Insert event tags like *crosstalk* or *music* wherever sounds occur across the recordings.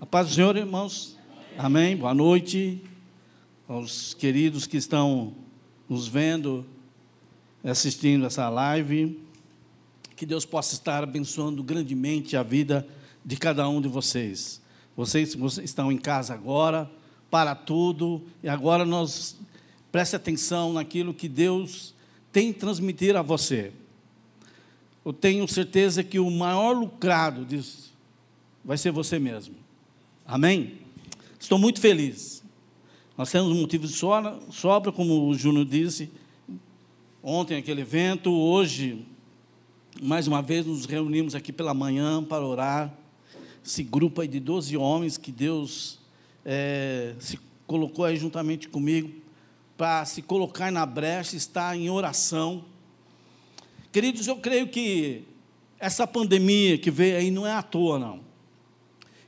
A paz do Senhor, irmãos. Amém. Boa noite aos queridos que estão nos vendo, assistindo essa live. Que Deus possa estar abençoando grandemente a vida de cada um de vocês. Vocês, vocês estão em casa agora, para tudo, e agora nós preste atenção naquilo que Deus tem transmitir a você. Eu tenho certeza que o maior lucrado disso vai ser você mesmo. Amém? Estou muito feliz. Nós temos um motivo de sobra, como o Júnior disse, ontem aquele evento, hoje, mais uma vez, nos reunimos aqui pela manhã para orar. Esse grupo aí de 12 homens que Deus é, se colocou aí juntamente comigo para se colocar na brecha, estar em oração. Queridos, eu creio que essa pandemia que veio aí não é à toa, não.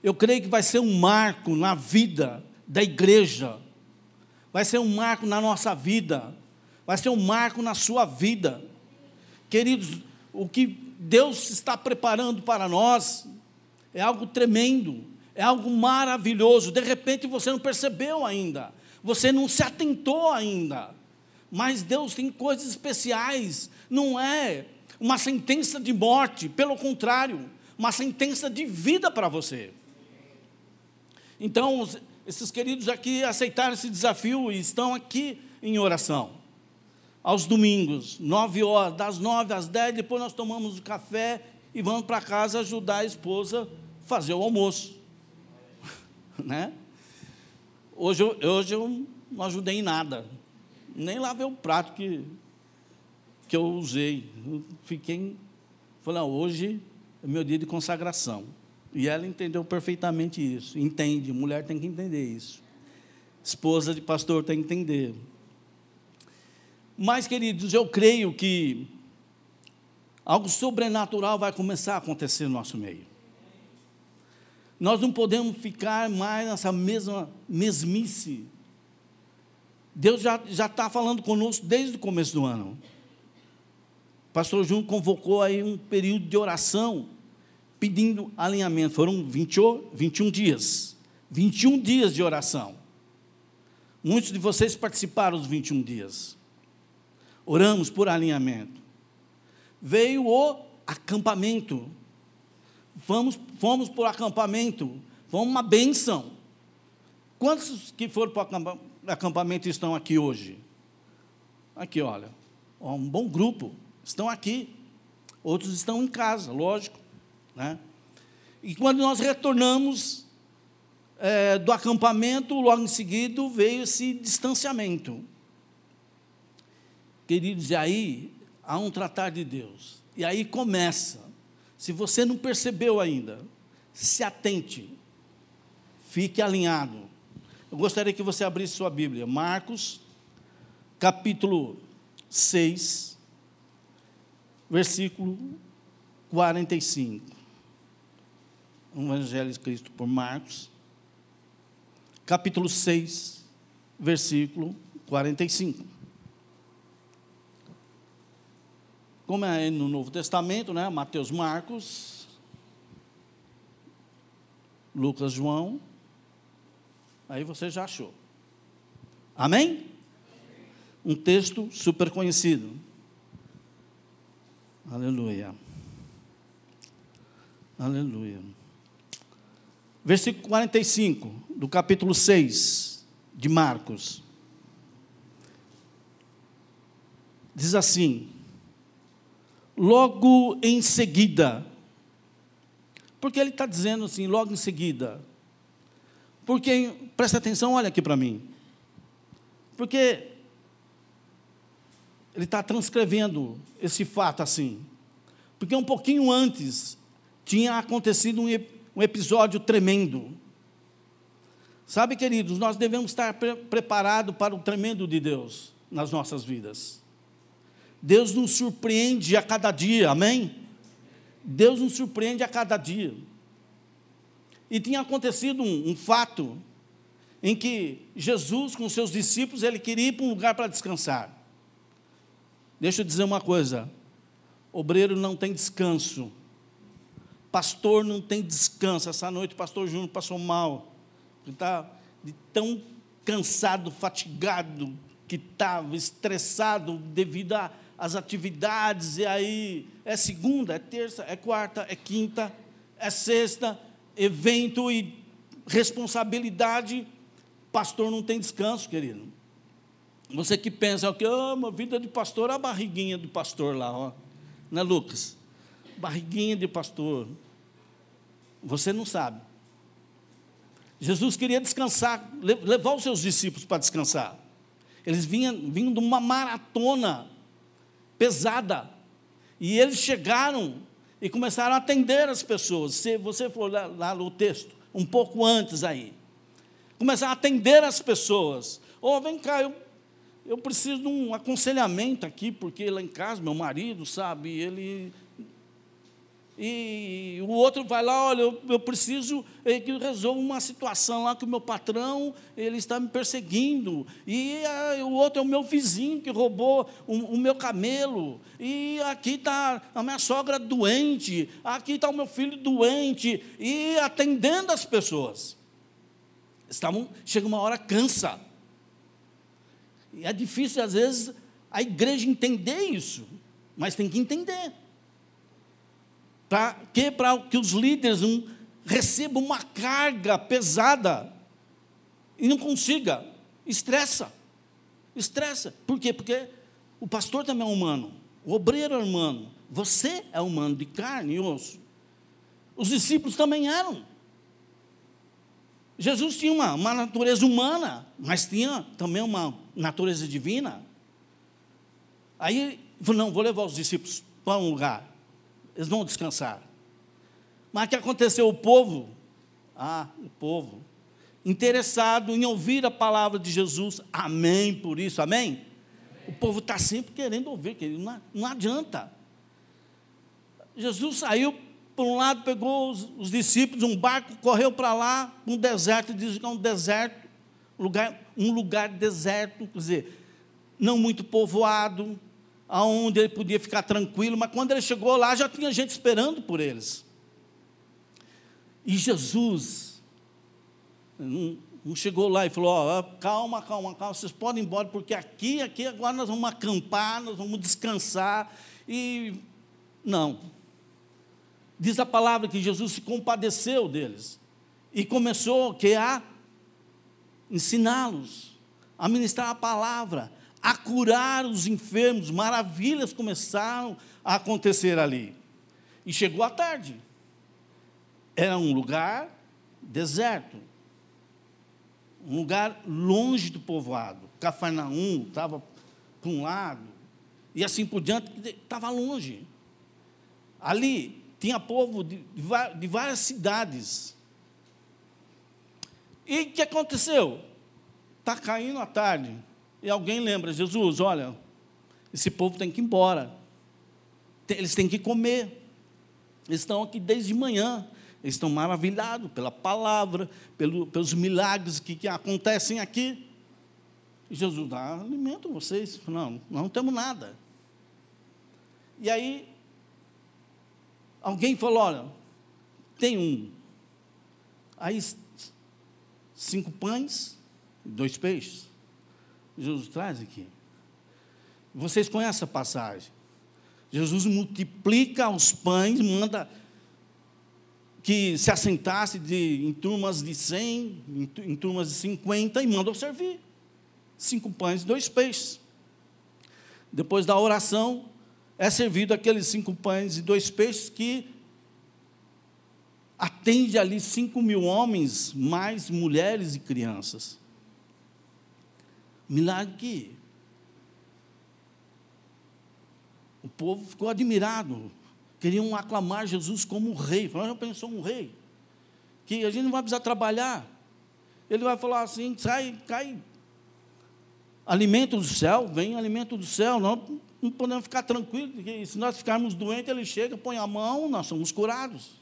Eu creio que vai ser um marco na vida da igreja, vai ser um marco na nossa vida, vai ser um marco na sua vida. Queridos, o que Deus está preparando para nós é algo tremendo, é algo maravilhoso. De repente você não percebeu ainda, você não se atentou ainda. Mas Deus tem coisas especiais, não é uma sentença de morte, pelo contrário, uma sentença de vida para você. Então, esses queridos aqui aceitaram esse desafio e estão aqui em oração. Aos domingos, nove horas, das nove às dez, depois nós tomamos o café e vamos para casa ajudar a esposa a fazer o almoço. *laughs* né? Hoje, hoje eu não ajudei em nada. Nem lavei o prato que, que eu usei. Fiquei. Falei, ah, hoje é meu dia de consagração. E ela entendeu perfeitamente isso. Entende, mulher tem que entender isso. Esposa de pastor tem que entender. Mas, queridos, eu creio que algo sobrenatural vai começar a acontecer no nosso meio. Nós não podemos ficar mais nessa mesma mesmice. Deus já está falando conosco desde o começo do ano. O pastor Júnior convocou aí um período de oração, pedindo alinhamento. Foram 20, 21 dias. 21 dias de oração. Muitos de vocês participaram dos 21 dias. Oramos por alinhamento. Veio o acampamento Vamos, fomos o acampamento, fomos uma benção. Quantos que foram para o acampamento estão aqui hoje? Aqui, olha, um bom grupo, estão aqui. Outros estão em casa, lógico. Né? E quando nós retornamos é, do acampamento, logo em seguida veio esse distanciamento. Queridos, e aí há um tratar de Deus. E aí começa se você não percebeu ainda, se atente, fique alinhado. Eu gostaria que você abrisse sua Bíblia, Marcos, capítulo 6, versículo 45. O Evangelho escrito por Marcos, capítulo 6, versículo 45. Como é no Novo Testamento, né? Mateus, Marcos, Lucas, João. Aí você já achou. Amém? Um texto super conhecido. Aleluia. Aleluia. Versículo 45 do capítulo 6 de Marcos. Diz assim: logo em seguida. Porque ele está dizendo assim, logo em seguida. Porque, presta atenção, olha aqui para mim. Porque ele está transcrevendo esse fato assim. Porque um pouquinho antes tinha acontecido um, um episódio tremendo. Sabe, queridos, nós devemos estar pre preparados para o tremendo de Deus nas nossas vidas. Deus nos surpreende a cada dia, amém? Deus nos surpreende a cada dia. E tinha acontecido um, um fato em que Jesus, com seus discípulos, ele queria ir para um lugar para descansar. Deixa eu dizer uma coisa: obreiro não tem descanso, Pastor não tem descanso. Essa noite o pastor Júnior passou mal. Está tão cansado, fatigado que estava, estressado devido às atividades. E aí é segunda, é terça, é quarta, é quinta, é sexta, evento e responsabilidade. Pastor não tem descanso, querido. Você que pensa que ama a vida de pastor, a barriguinha do pastor lá, ó. Né, Lucas? Barriguinha de pastor. Você não sabe. Jesus queria descansar, levar os seus discípulos para descansar. Eles vinham, vinham de uma maratona pesada. E eles chegaram e começaram a atender as pessoas. Se você for lá, lá no texto, um pouco antes aí, começaram a atender as pessoas. Oh, vem cá, eu eu preciso de um aconselhamento aqui, porque lá em casa, meu marido, sabe, ele. E o outro vai lá, olha, eu, eu preciso que resolva uma situação lá que o meu patrão ele está me perseguindo. E a, o outro é o meu vizinho que roubou o, o meu camelo. E aqui está a minha sogra doente. Aqui está o meu filho doente. E atendendo as pessoas. Estavam, chega uma hora, cansa e é difícil, às vezes, a igreja entender isso, mas tem que entender. Para que, que os líderes não recebam uma carga pesada e não consiga, estressa. Estressa. Por quê? Porque o pastor também é humano, o obreiro é humano, você é humano de carne e osso. Os discípulos também eram. Jesus tinha uma, uma natureza humana, mas tinha também uma natureza divina. Aí não, vou levar os discípulos para um lugar, eles vão descansar. Mas o que aconteceu? O povo, ah, o povo, interessado em ouvir a palavra de Jesus, amém por isso, amém? O povo está sempre querendo ouvir, querido, não, não adianta. Jesus saiu por um lado, pegou os, os discípulos, um barco, correu para lá, um deserto, diz que é um deserto, lugar, um lugar deserto, quer dizer, não muito povoado, aonde ele podia ficar tranquilo, mas quando ele chegou lá, já tinha gente esperando por eles. E Jesus não, chegou lá e falou: ó, calma, calma, calma, vocês podem ir embora, porque aqui, aqui agora nós vamos acampar, nós vamos descansar. E não, diz a palavra que Jesus se compadeceu deles e começou que a ensiná-los, a ministrar a palavra, a curar os enfermos. Maravilhas começaram a acontecer ali. E chegou a tarde. Era um lugar deserto. Um lugar longe do povoado. Cafarnaum estava para um lado. E assim por diante, estava longe. Ali tinha povo de, de várias cidades. E o que aconteceu? Está caindo a tarde. E alguém lembra, Jesus, olha, esse povo tem que ir embora. Eles têm que comer. Eles estão aqui desde manhã. Eles estão maravilhados pela palavra, pelo, pelos milagres que, que acontecem aqui. E Jesus dá alimento a vocês. Não, não temos nada. E aí Alguém falou: olha, tem um. Aí, cinco pães e dois peixes. Jesus traz aqui. Vocês conhecem a passagem. Jesus multiplica os pães, manda que se assentasse de, em turmas de 100, em, em turmas de 50 e manda servir. Cinco pães e dois peixes. Depois da oração, é servido aqueles cinco pães e dois peixes que atende ali cinco mil homens, mais mulheres e crianças. Milagre que o povo ficou admirado, queriam aclamar Jesus como rei. Falaram, já pensou um rei? Que a gente não vai precisar trabalhar. Ele vai falar assim, sai, cai alimento do céu, vem alimento do céu, não não podemos ficar tranquilos, porque se nós ficarmos doentes, ele chega, põe a mão, nós somos curados.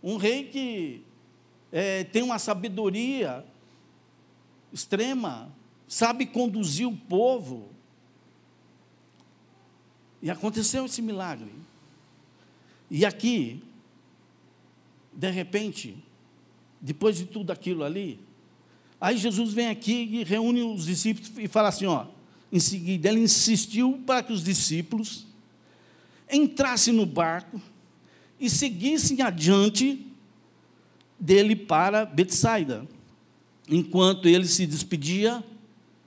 Um rei que é, tem uma sabedoria extrema, sabe conduzir o povo. E aconteceu esse milagre. E aqui, de repente, depois de tudo aquilo ali, aí Jesus vem aqui e reúne os discípulos e fala assim: ó, em seguida, ele insistiu para que os discípulos entrassem no barco e seguissem adiante dele para Betsaida, enquanto ele se despedia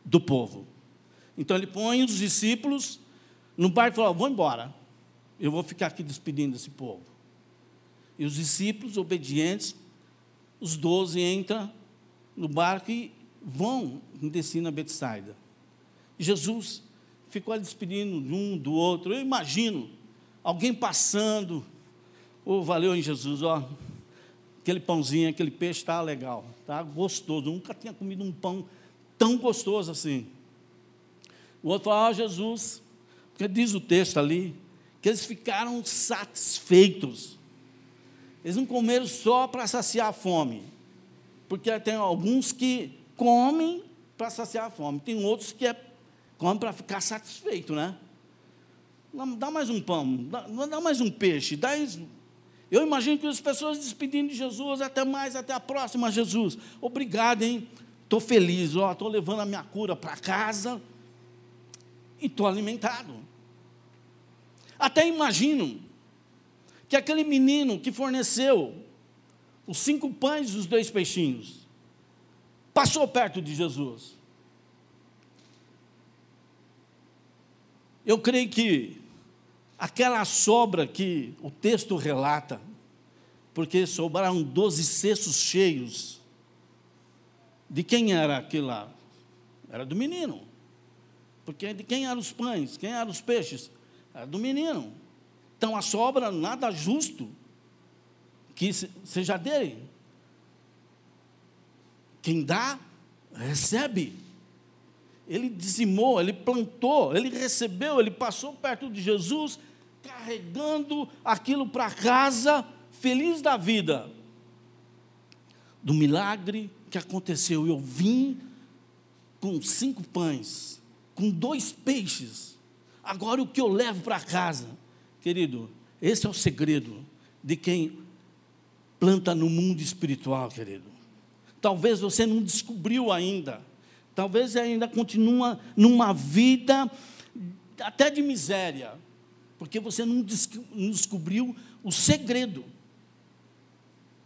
do povo. Então ele põe os discípulos no barco e fala: Vou embora, eu vou ficar aqui despedindo esse povo. E os discípulos obedientes, os doze entram no barco e vão destino a Betsaida. Jesus ficou ali despedindo de um, do outro. Eu imagino alguém passando. Oh, valeu em Jesus, ó. Aquele pãozinho, aquele peixe está legal, tá gostoso. Nunca tinha comido um pão tão gostoso assim. O outro fala, ah, Jesus, porque diz o texto ali, que eles ficaram satisfeitos. Eles não comeram só para saciar a fome, porque tem alguns que comem para saciar a fome, tem outros que é, comem para ficar satisfeito, né? Dá mais um pão, dá, dá mais um peixe, dá eu imagino que as pessoas despedindo de Jesus, até mais, até a próxima, Jesus. Obrigado, hein? Estou feliz, ó, estou levando a minha cura para casa e estou alimentado. Até imagino que aquele menino que forneceu os cinco pães e os dois peixinhos passou perto de Jesus. Eu creio que aquela sobra que o texto relata, porque sobraram doze cestos cheios. De quem era aquilo lá? Era do menino. Porque de quem eram os pães? Quem eram os peixes? Era do menino. Então a sobra, nada justo que seja dele. Quem dá, recebe. Ele dizimou, ele plantou, ele recebeu, ele passou perto de Jesus, carregando aquilo para casa, feliz da vida. Do milagre que aconteceu. Eu vim com cinco pães, com dois peixes. Agora o que eu levo para casa? Querido, esse é o segredo de quem planta no mundo espiritual, querido. Talvez você não descobriu ainda. Talvez ainda continua numa vida até de miséria, porque você não descobriu o segredo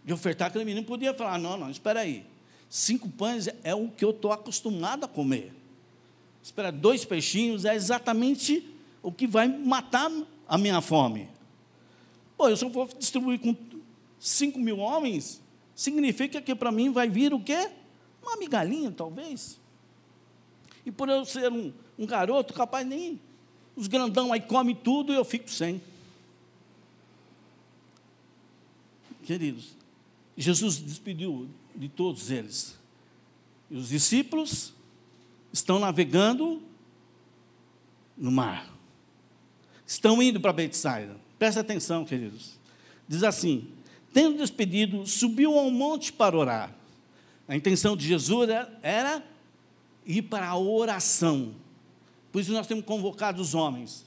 de ofertar aquele menino. Podia falar: não, não, espera aí. Cinco pães é o que eu estou acostumado a comer. Espera, dois peixinhos é exatamente o que vai matar a minha fome. Pô, eu só vou distribuir com cinco mil homens, significa que para mim vai vir o quê? Uma migalhinha, talvez. E por eu ser um, um garoto, capaz nem os grandão aí comem tudo e eu fico sem. Queridos, Jesus despediu de todos eles. E os discípulos estão navegando no mar. Estão indo para Betsaida. Presta atenção, queridos. Diz assim: tendo despedido, subiu ao monte para orar. A intenção de Jesus era, era ir para a oração. Por isso nós temos convocado os homens.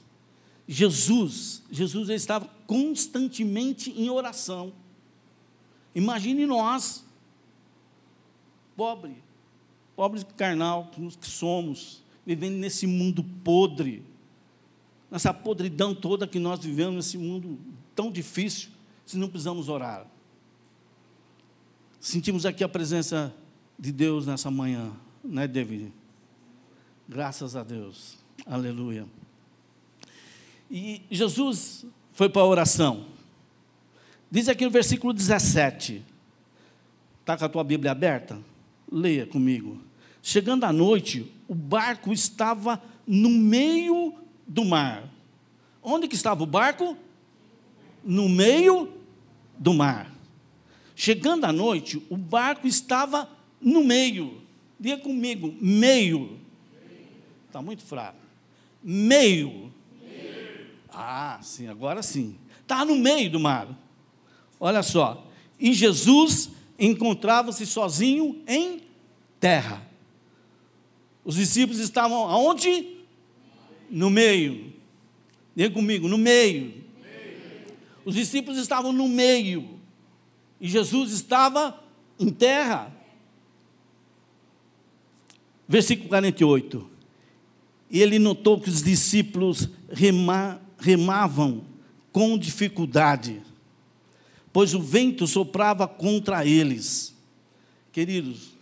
Jesus, Jesus estava constantemente em oração. Imagine nós, pobre, pobres carnal que somos, vivendo nesse mundo podre, nessa podridão toda que nós vivemos, nesse mundo tão difícil, se não precisamos orar. Sentimos aqui a presença de Deus nessa manhã, né, David? Graças a Deus. Aleluia. E Jesus foi para a oração. Diz aqui no versículo 17. Está com a tua Bíblia aberta? Leia comigo. Chegando à noite, o barco estava no meio do mar. Onde que estava o barco? No meio do mar. Chegando à noite, o barco estava no meio. Diga comigo, meio. Está muito fraco. Meio. meio. Ah, sim, agora sim. Está no meio do mar. Olha só. E Jesus encontrava-se sozinho em terra. Os discípulos estavam aonde? No meio. Diga comigo, no meio. Os discípulos estavam no meio. E Jesus estava em terra. Versículo 48. E ele notou que os discípulos rema, remavam com dificuldade, pois o vento soprava contra eles. Queridos,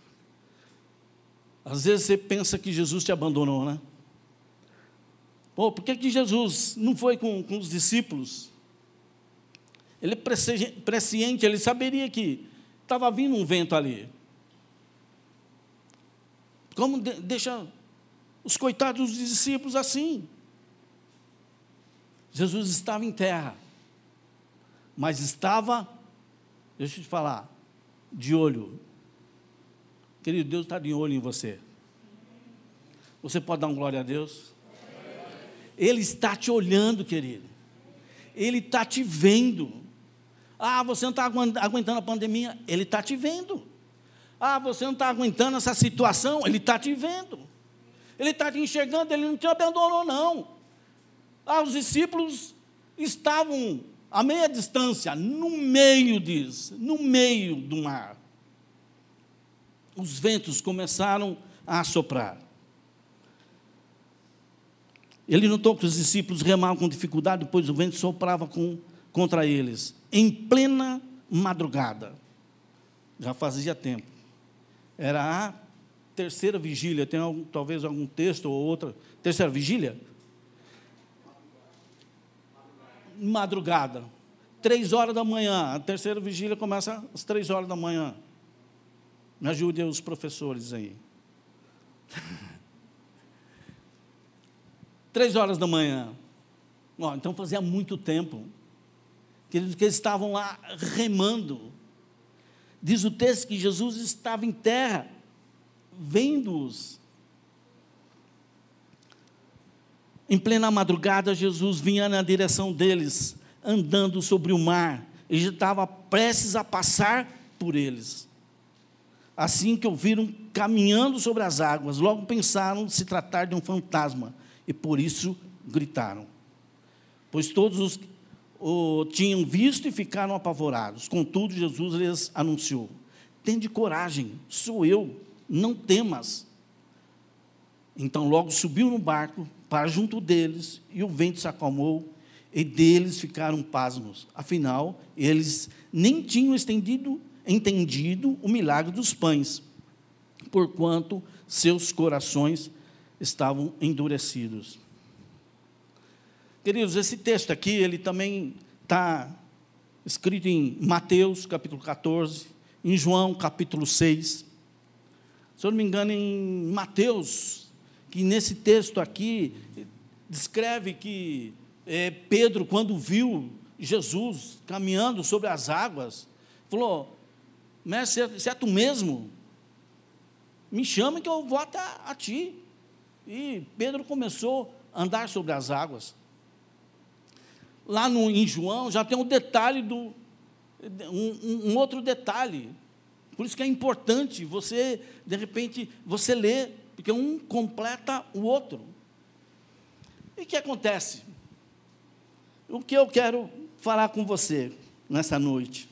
às vezes você pensa que Jesus te abandonou, né? Pô, por que, que Jesus não foi com, com os discípulos? Ele é presciente, ele saberia que estava vindo um vento ali. Como de, deixa os coitados dos discípulos assim? Jesus estava em terra, mas estava, deixa eu te falar, de olho. Querido, Deus está de olho em você. Você pode dar um glória a Deus? Ele está te olhando, querido. Ele está te vendo. Ah, você não está aguentando a pandemia? Ele está te vendo. Ah, você não está aguentando essa situação? Ele está te vendo. Ele está te enxergando, ele não te abandonou, não. Ah, os discípulos estavam a meia distância, no meio disso, no meio do mar. Os ventos começaram a soprar. Ele notou que os discípulos remavam com dificuldade, pois o vento soprava com, contra eles, em plena madrugada. Já fazia tempo. Era a terceira vigília, tem algum, talvez algum texto ou outra. Terceira vigília? Madrugada. Três horas da manhã. A terceira vigília começa às três horas da manhã. Me ajude os professores aí. *laughs* Três horas da manhã. Então fazia muito tempo que eles estavam lá remando. Diz o texto que Jesus estava em terra, vendo-os. Em plena madrugada, Jesus vinha na direção deles, andando sobre o mar, e estava prestes a passar por eles. Assim que ouviram caminhando sobre as águas, logo pensaram se tratar de um fantasma e por isso gritaram. Pois todos os o tinham visto e ficaram apavorados. Contudo, Jesus lhes anunciou: Tende coragem, sou eu, não temas. Então logo subiu no barco para junto deles, e o vento se acalmou, e deles ficaram pasmos. Afinal, eles nem tinham estendido, entendido o milagre dos pães, porquanto seus corações estavam endurecidos. Queridos, esse texto aqui, ele também está escrito em Mateus, capítulo 14, em João, capítulo 6. Se eu não me engano, em Mateus, que nesse texto aqui, descreve que é, Pedro, quando viu Jesus caminhando sobre as águas, falou: Mestre, se é tu mesmo, me chama que eu vou até a ti. E Pedro começou a andar sobre as águas. Lá no, em João já tem um detalhe do. Um, um outro detalhe. Por isso que é importante você, de repente, você ler, porque um completa o outro. E o que acontece? O que eu quero falar com você nessa noite?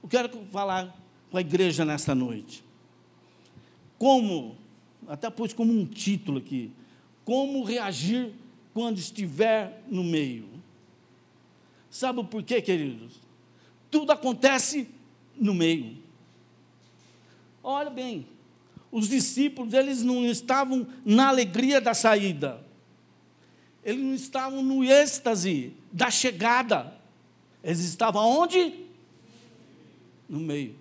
Eu quero falar com a igreja nessa noite. Como até pus como um título aqui: Como reagir quando estiver no meio. Sabe por quê, queridos? Tudo acontece no meio. Olha bem, os discípulos, eles não estavam na alegria da saída, eles não estavam no êxtase da chegada, eles estavam onde? No meio.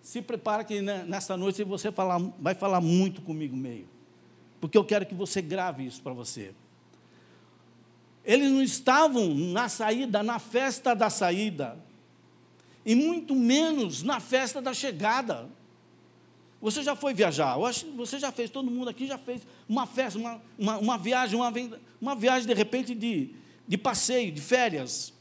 Se prepara que nesta noite você falar, vai falar muito comigo meio. Porque eu quero que você grave isso para você. Eles não estavam na saída, na festa da saída. E muito menos na festa da chegada. Você já foi viajar? Eu acho que você já fez, todo mundo aqui já fez uma festa, uma, uma, uma viagem, uma, uma viagem de repente de, de passeio, de férias.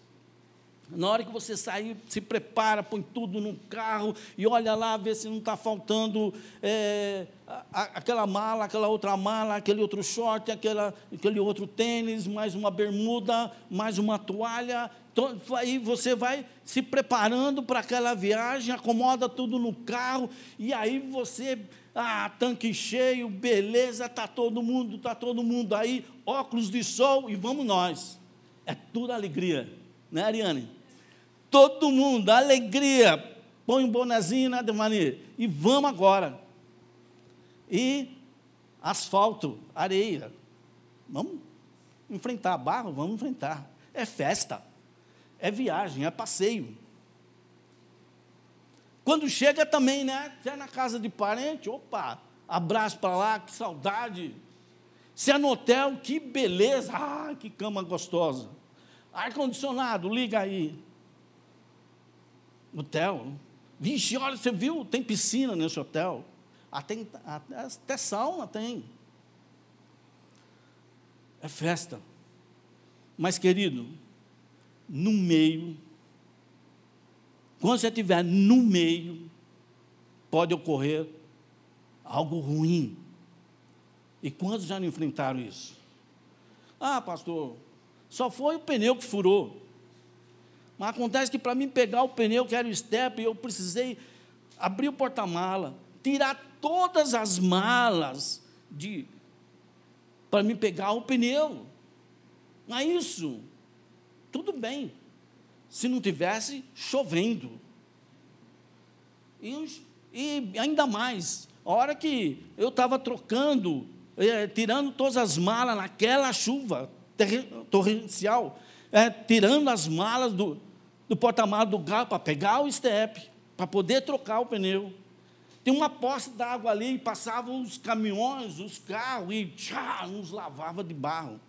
Na hora que você sair, se prepara, põe tudo no carro e olha lá, vê se não está faltando é, a, aquela mala, aquela outra mala, aquele outro short, aquela, aquele outro tênis, mais uma bermuda, mais uma toalha. Então, aí você vai se preparando para aquela viagem, acomoda tudo no carro, e aí você, ah, tanque cheio, beleza, está todo mundo, está todo mundo aí, óculos de sol e vamos nós. É tudo alegria, né, Ariane? Todo mundo, alegria, põe um bonezinho, né, Demani? E vamos agora. E asfalto, areia. Vamos enfrentar barro, vamos enfrentar. É festa, é viagem, é passeio. Quando chega também, né? É na casa de parente, opa, abraço para lá, que saudade. Se é no hotel, que beleza, ah, que cama gostosa. Ar-condicionado, liga aí hotel. Vixe, olha, você viu? Tem piscina nesse hotel. Até, até, até sauna tem. É festa. Mas, querido, no meio, quando você estiver no meio, pode ocorrer algo ruim. E quantos já não enfrentaram isso? Ah, pastor, só foi o pneu que furou. Mas acontece que para mim pegar o pneu, que era o step, eu precisei abrir o porta-mala, tirar todas as malas de para me pegar o pneu. Não é isso. Tudo bem. Se não tivesse chovendo. E, e ainda mais, a hora que eu estava trocando, eh, tirando todas as malas naquela chuva torrencial, é, tirando as malas do, do porta-malas do carro para pegar o step, para poder trocar o pneu. Tem uma poça d'água ali, e passavam os caminhões, os carros, e tchá, nos lavava de barro.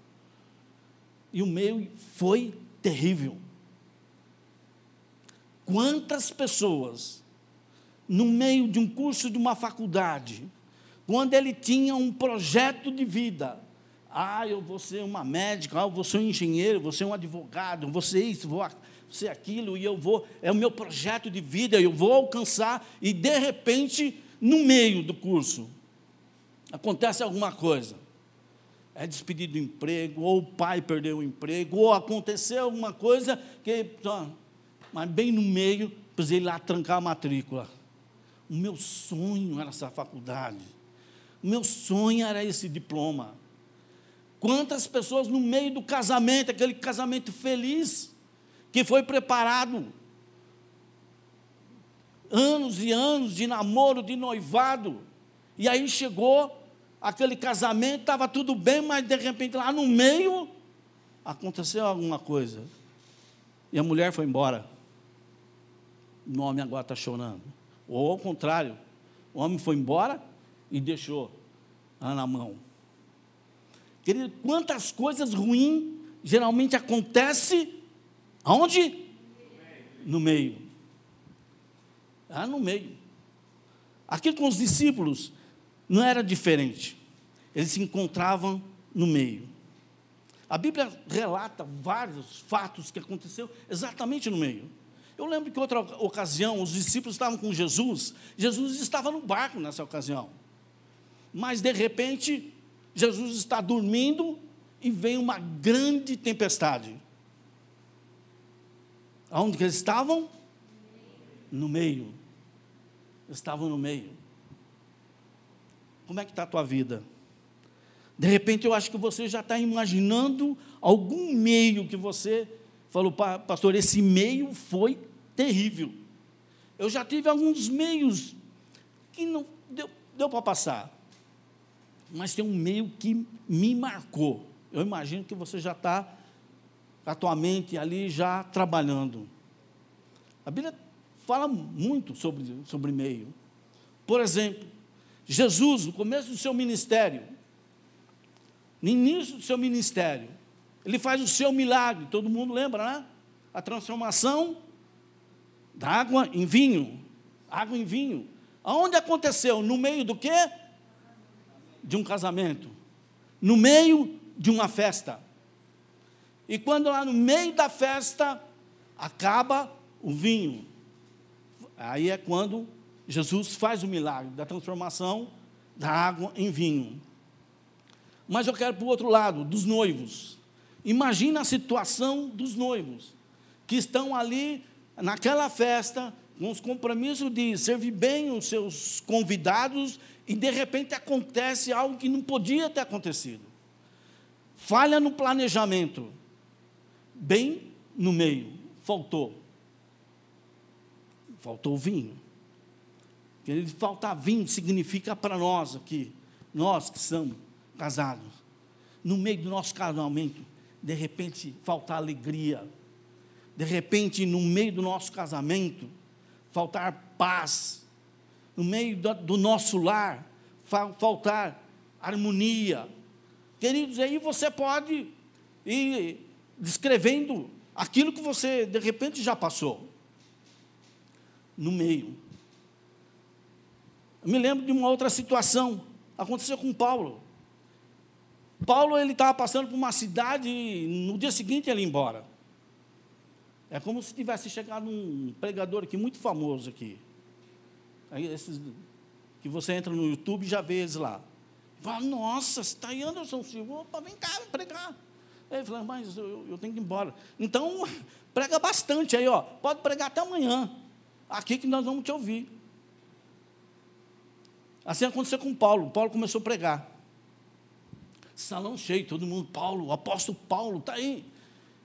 E o meio foi terrível. Quantas pessoas, no meio de um curso de uma faculdade, quando ele tinha um projeto de vida, ah, eu vou ser uma médica, ah, eu vou ser um engenheiro, vou ser um advogado, vou ser isso, vou ser aquilo, e eu vou, é o meu projeto de vida, eu vou alcançar, e de repente, no meio do curso, acontece alguma coisa. É despedido do emprego, ou o pai perdeu o emprego, ou aconteceu alguma coisa que. Mas bem no meio, precisei ir lá trancar a matrícula. O meu sonho era essa faculdade. O meu sonho era esse diploma. Quantas pessoas no meio do casamento, aquele casamento feliz, que foi preparado, anos e anos de namoro, de noivado, e aí chegou aquele casamento, estava tudo bem, mas de repente lá no meio aconteceu alguma coisa. E a mulher foi embora. O homem agora está chorando. Ou ao contrário, o homem foi embora e deixou ela na mão. Querido, quantas coisas ruins geralmente acontecem aonde? No meio. Ah, no meio. Aqui com os discípulos não era diferente. Eles se encontravam no meio. A Bíblia relata vários fatos que aconteceu exatamente no meio. Eu lembro que outra ocasião os discípulos estavam com Jesus, Jesus estava no barco nessa ocasião. Mas de repente Jesus está dormindo e vem uma grande tempestade. Aonde que eles estavam? No meio. Estavam no meio. Como é que está a tua vida? De repente eu acho que você já está imaginando algum meio que você falou, pastor, esse meio foi terrível. Eu já tive alguns meios que não deu, deu para passar mas tem um meio que me marcou. Eu imagino que você já está atualmente ali já trabalhando. A Bíblia fala muito sobre, sobre meio. Por exemplo, Jesus, no começo do seu ministério, no início do seu ministério, ele faz o seu milagre, todo mundo lembra, né? A transformação da água em vinho. Água em vinho. Aonde aconteceu? No meio do quê? De um casamento, no meio de uma festa. E quando lá no meio da festa, acaba o vinho. Aí é quando Jesus faz o milagre da transformação da água em vinho. Mas eu quero para o outro lado, dos noivos. Imagina a situação dos noivos, que estão ali naquela festa, com os compromissos de servir bem os seus convidados, e de repente acontece algo que não podia ter acontecido. Falha no planejamento, bem no meio, faltou. Faltou vinho. Querido, faltar vinho significa para nós aqui, nós que somos casados, no meio do nosso casamento, de repente faltar alegria, de repente no meio do nosso casamento, faltar paz, no meio do, do nosso lar, faltar harmonia. Queridos, aí você pode ir descrevendo aquilo que você de repente já passou no meio. Eu me lembro de uma outra situação, aconteceu com Paulo. Paulo ele estava passando por uma cidade e no dia seguinte ele ia embora. É como se tivesse chegado um pregador aqui muito famoso aqui. Esses que você entra no YouTube e já vê eles lá. Fala, nossa, está aí Anderson Silva, opa, vem cá, vem pregar. Aí ele fala, mas eu, eu tenho que ir embora. Então, *laughs* prega bastante aí, ó. Pode pregar até amanhã. Aqui que nós vamos te ouvir. Assim aconteceu com Paulo. Paulo começou a pregar. Salão cheio, todo mundo, Paulo, apóstolo Paulo, está aí.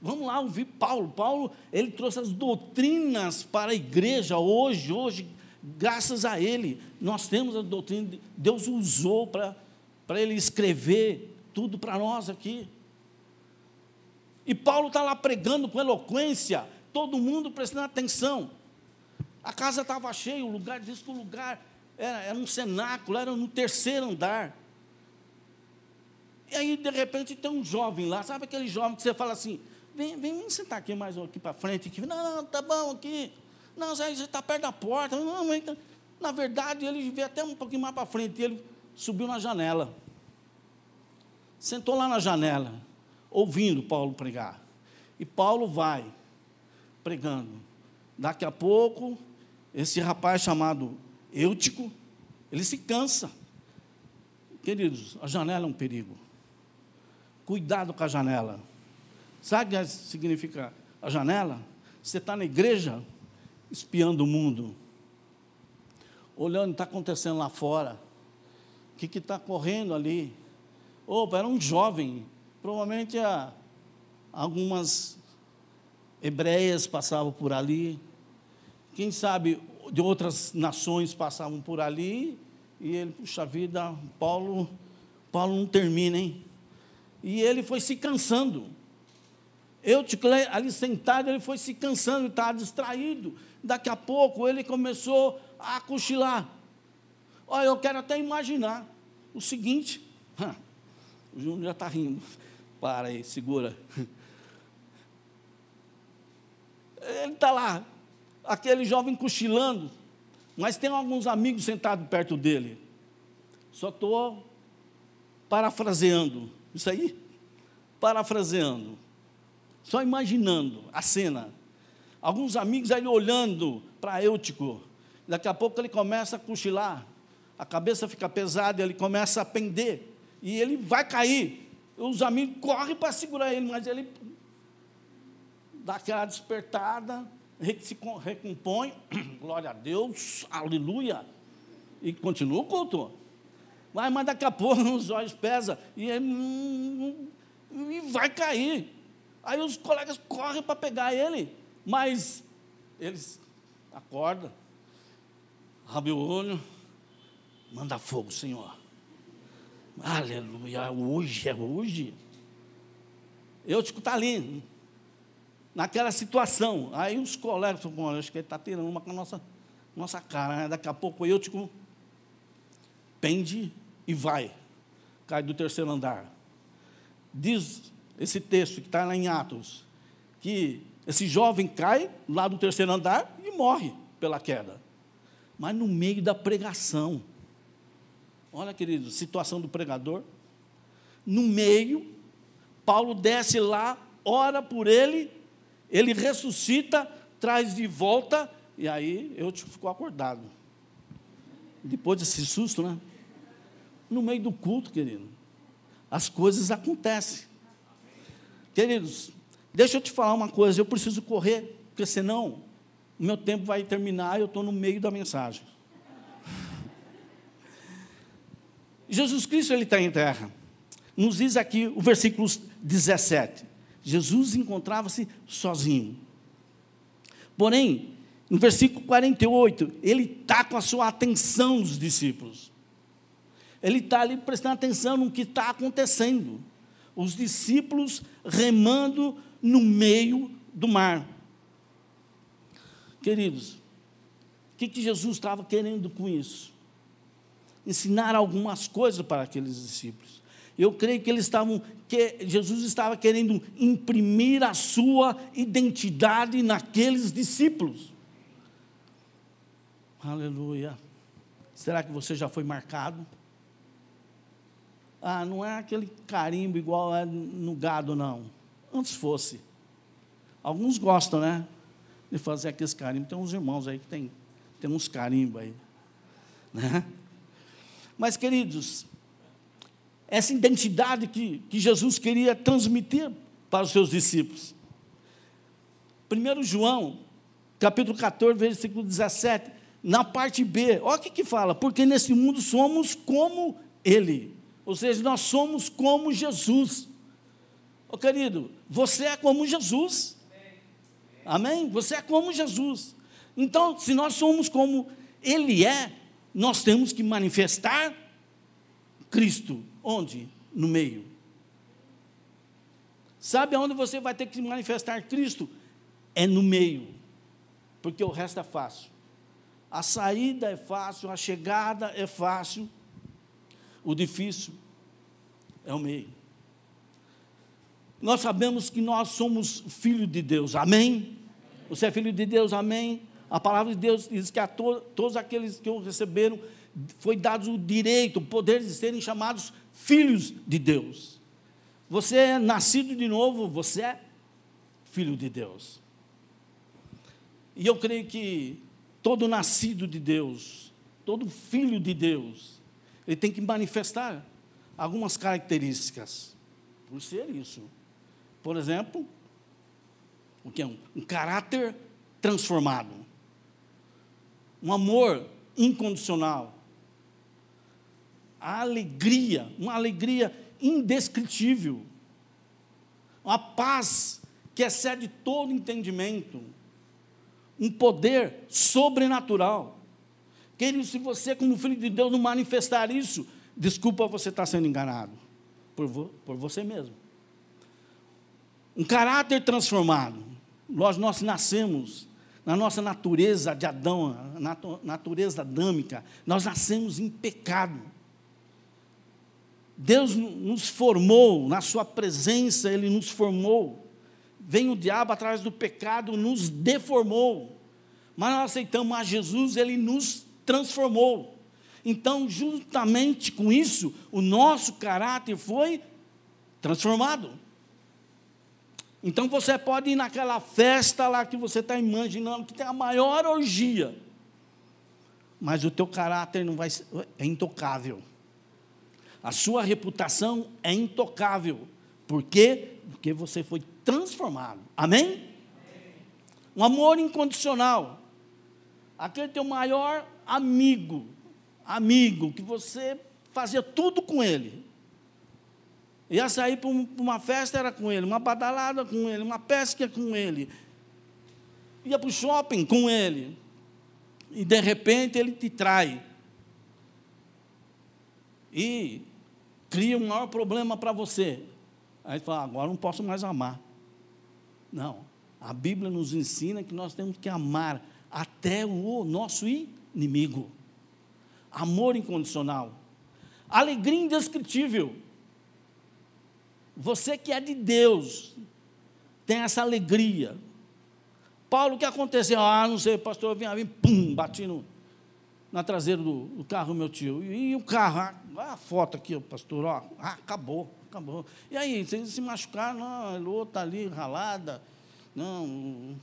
Vamos lá ouvir Paulo. Paulo, ele trouxe as doutrinas para a igreja hoje, hoje, graças a ele, nós temos a doutrina, Deus usou para, ele escrever tudo para nós aqui. E Paulo está lá pregando com eloquência, todo mundo prestando atenção. A casa estava cheia, o lugar, diz que o lugar era, era um cenáculo, era no terceiro andar. E aí, de repente, tem um jovem lá, sabe aquele jovem que você fala assim, vem, vem, vem sentar aqui mais aqui para frente. Aqui. Não, não, tá bom aqui. Não, você está perto da porta. Não, então, na verdade, ele veio até um pouquinho mais para frente. Ele subiu na janela. Sentou lá na janela, ouvindo Paulo pregar. E Paulo vai pregando. Daqui a pouco, esse rapaz chamado Eutico, ele se cansa. Queridos, a janela é um perigo. Cuidado com a janela. Sabe o que significa a janela? Você está na igreja, espiando o mundo, olhando o que está acontecendo lá fora, o que está correndo ali. Opa, era um jovem, provavelmente a, algumas hebreias passavam por ali, quem sabe de outras nações passavam por ali, e ele, puxa vida, Paulo, Paulo não termina, hein? E ele foi se cansando. Eu ali sentado, ele foi se cansando, estava distraído. Daqui a pouco ele começou a cochilar. Olha, eu quero até imaginar o seguinte. *laughs* O Júnior já está rindo. *laughs* Para aí, segura. *laughs* Ele está lá, aquele jovem cochilando, mas tem alguns amigos sentados perto dele. Só estou parafraseando. Isso aí? Parafraseando. Só imaginando a cena. Alguns amigos aí olhando para Eutico. Daqui a pouco ele começa a cochilar. A cabeça fica pesada, ele começa a pender. E ele vai cair. Os amigos correm para segurar ele, mas ele dá aquela despertada, se recompõe, *clears throat* glória a Deus, aleluia, e continua o culto. Mas, mas daqui a pouco *laughs* os olhos pesam e, ele, hum, e vai cair. Aí os colegas correm para pegar ele, mas eles acordam, abre o olho, manda fogo, Senhor. Aleluia, hoje é hoje. Eu te está ali, naquela situação. Aí os colegas falam, acho que ele está tirando uma com a nossa, nossa cara. Né? Daqui a pouco eu tipo, pende e vai. Cai do terceiro andar. Diz esse texto que está lá em Atos, que esse jovem cai lá do terceiro andar e morre pela queda. Mas no meio da pregação. Olha, querido, situação do pregador. No meio, Paulo desce lá, ora por ele Ele ressuscita, traz de volta, e aí eu fico acordado. Depois desse susto, né? No meio do culto, querido, as coisas acontecem. Queridos, deixa eu te falar uma coisa, eu preciso correr, porque senão o meu tempo vai terminar e eu estou no meio da mensagem. *laughs* Jesus Cristo ele está em terra. Nos diz aqui o versículo 17. Jesus encontrava-se sozinho. Porém, no versículo 48, ele está com a sua atenção dos discípulos. Ele está ali prestando atenção no que está acontecendo. Os discípulos remando no meio do mar. Queridos, o que, que Jesus estava querendo com isso? Ensinar algumas coisas para aqueles discípulos. Eu creio que eles estavam, que Jesus estava querendo imprimir a sua identidade naqueles discípulos. Aleluia. Será que você já foi marcado? Ah, não é aquele carimbo igual é no gado, não. Antes fosse. Alguns gostam, né? De fazer aqueles carimbos. Tem uns irmãos aí que tem, tem uns carimbos aí. Né? Mas, queridos, essa identidade que, que Jesus queria transmitir para os seus discípulos. 1 João, capítulo 14, versículo 17, na parte B, olha o que, que fala, porque nesse mundo somos como Ele, ou seja, nós somos como Jesus. Ô querido, você é como Jesus. Amém? Você é como Jesus. Então, se nós somos como Ele é, nós temos que manifestar Cristo. Onde? No meio. Sabe aonde você vai ter que manifestar Cristo? É no meio. Porque o resto é fácil. A saída é fácil, a chegada é fácil. O difícil é o meio. Nós sabemos que nós somos filhos de Deus, amém? Você é filho de Deus, amém? A palavra de Deus diz que a to todos aqueles que o receberam foi dado o direito, o poder de serem chamados filhos de Deus. Você é nascido de novo, você é filho de Deus. E eu creio que todo nascido de Deus, todo filho de Deus, ele tem que manifestar algumas características por ser isso. Por exemplo, o que é um, um caráter transformado, um amor incondicional, a alegria, uma alegria indescritível, uma paz que excede todo entendimento, um poder sobrenatural. Querido, se você, como filho de Deus, não manifestar isso, desculpa, você está sendo enganado. Por, vo, por você mesmo. Um caráter transformado. Nós, nós nascemos na nossa natureza de Adão, na natureza adâmica, nós nascemos em pecado. Deus nos formou, na Sua presença, Ele nos formou. Vem o diabo atrás do pecado, nos deformou. Mas nós aceitamos a Jesus, Ele nos transformou. Então, juntamente com isso, o nosso caráter foi transformado. Então você pode ir naquela festa lá que você está imaginando que tem a maior orgia, mas o teu caráter não vai é intocável. A sua reputação é intocável. Por quê? Porque você foi transformado. Amém? Amém. Um amor incondicional. Aquele teu maior amigo, amigo, que você fazia tudo com ele. Ia sair para uma festa, era com ele, uma badalada com ele, uma pesca com ele. Ia para o shopping com ele. E de repente ele te trai. E cria um maior problema para você. Aí fala, agora não posso mais amar. Não. A Bíblia nos ensina que nós temos que amar até o nosso inimigo. Amor incondicional. Alegria indescritível. Você que é de Deus, tem essa alegria. Paulo, o que aconteceu? Ah, não sei, pastor, eu vim, vim pum, bati no, na traseira do, do, carro do meu tio. E, e o carro, ah, a foto aqui, pastor, ó, ah, acabou, acabou. E aí, vocês se machucaram? Não, a lua está ali ralada, não, o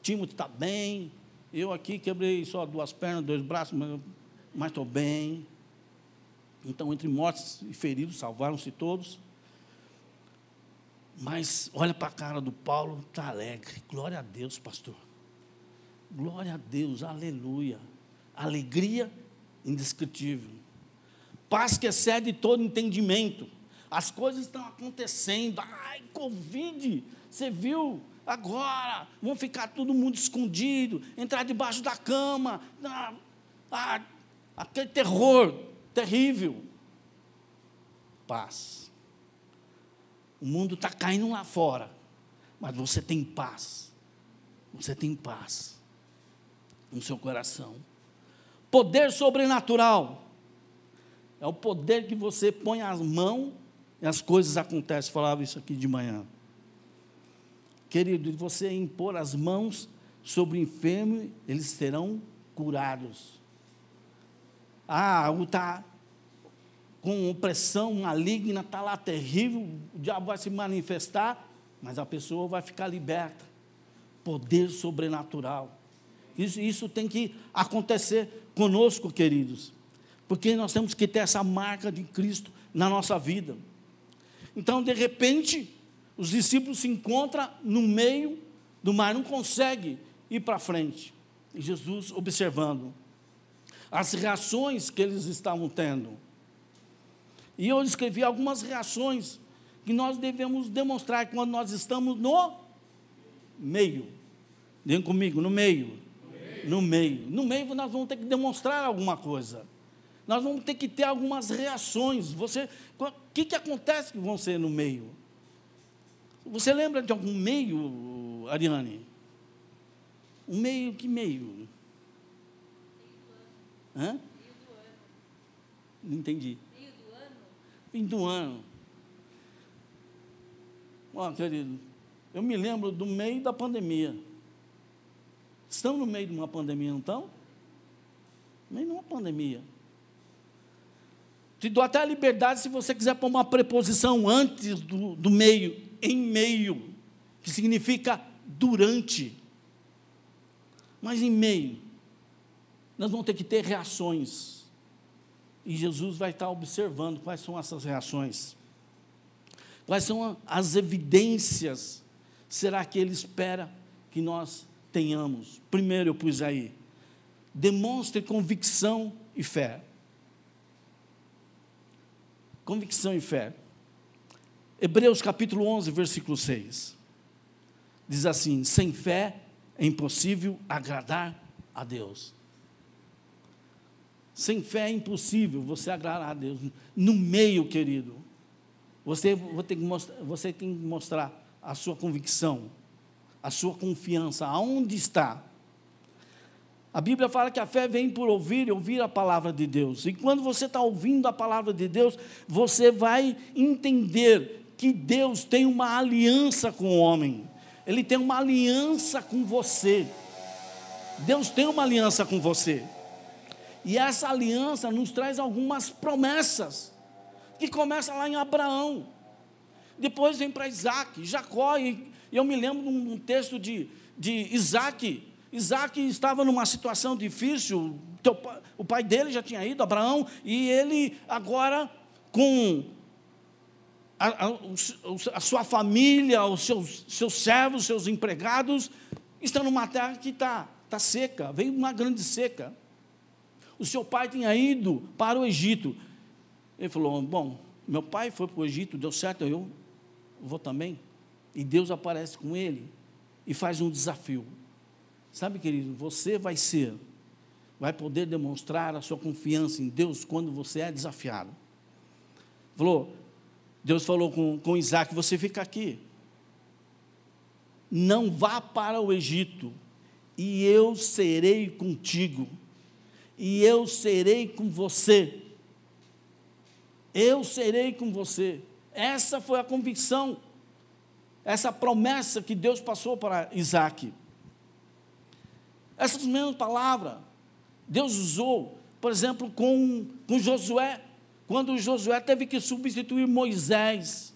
Timothy está bem, eu aqui quebrei só duas pernas, dois braços, mas estou bem. Então, entre mortos e feridos, salvaram-se todos. Mas olha para a cara do Paulo, está alegre. Glória a Deus, pastor. Glória a Deus, aleluia. Alegria indescritível. Paz que excede todo entendimento. As coisas estão acontecendo. Ai, Covid, você viu? Agora, vão ficar todo mundo escondido, entrar debaixo da cama. Ah, ah, aquele terror terrível. Paz. O mundo está caindo lá fora, mas você tem paz. Você tem paz no seu coração. Poder sobrenatural é o poder que você põe as mãos e as coisas acontecem. Falava isso aqui de manhã. Querido, você impor as mãos sobre o enfermo, eles serão curados. Ah, o está com opressão maligna, está lá terrível, o diabo vai se manifestar, mas a pessoa vai ficar liberta. Poder sobrenatural. Isso, isso tem que acontecer conosco, queridos, porque nós temos que ter essa marca de Cristo na nossa vida. Então, de repente, os discípulos se encontram no meio do mar, não conseguem ir para frente. E Jesus observando as reações que eles estavam tendo. E eu escrevi algumas reações que nós devemos demonstrar quando nós estamos no meio. Vem comigo, no meio. No meio. No meio nós vamos ter que demonstrar alguma coisa. Nós vamos ter que ter algumas reações. Você, o que, que acontece que vão ser no meio? Você lembra de algum meio, Ariane? Um meio, que meio? Hã? Não entendi fim do ano. Ó, querido, eu me lembro do meio da pandemia. Estão no meio de uma pandemia, não? No meio de uma pandemia. Te dou até a liberdade se você quiser pôr uma preposição antes do, do meio, em meio, que significa durante. Mas em meio, nós vamos ter que ter reações. E Jesus vai estar observando quais são essas reações. Quais são as evidências será que ele espera que nós tenhamos? Primeiro eu pus aí, demonstre convicção e fé. Convicção e fé. Hebreus capítulo 11, versículo 6. Diz assim: sem fé é impossível agradar a Deus. Sem fé é impossível você agradar a Deus. No meio, querido, você, tem que mostrar, você tem que mostrar a sua convicção, a sua confiança, aonde está. A Bíblia fala que a fé vem por ouvir e ouvir a palavra de Deus. E quando você está ouvindo a palavra de Deus, você vai entender que Deus tem uma aliança com o homem. Ele tem uma aliança com você. Deus tem uma aliança com você. E essa aliança nos traz algumas promessas, que começa lá em Abraão, depois vem para Isaac, Jacó, e eu me lembro de um texto de, de Isaac. Isaac estava numa situação difícil, o pai dele já tinha ido, Abraão, e ele agora com a, a, a, sua família, os seus, seus servos, seus empregados, estão numa terra que está tá seca, veio uma grande seca o seu pai tinha ido para o Egito. Ele falou: Bom, meu pai foi para o Egito, deu certo, eu vou também. E Deus aparece com ele e faz um desafio. Sabe, querido, você vai ser, vai poder demonstrar a sua confiança em Deus quando você é desafiado. Falou, Deus falou com, com Isaac: Você fica aqui. Não vá para o Egito, e eu serei contigo e eu serei com você. Eu serei com você. Essa foi a convicção, essa promessa que Deus passou para Isaac. Essas mesmas palavras, Deus usou, por exemplo, com, com Josué, quando Josué teve que substituir Moisés.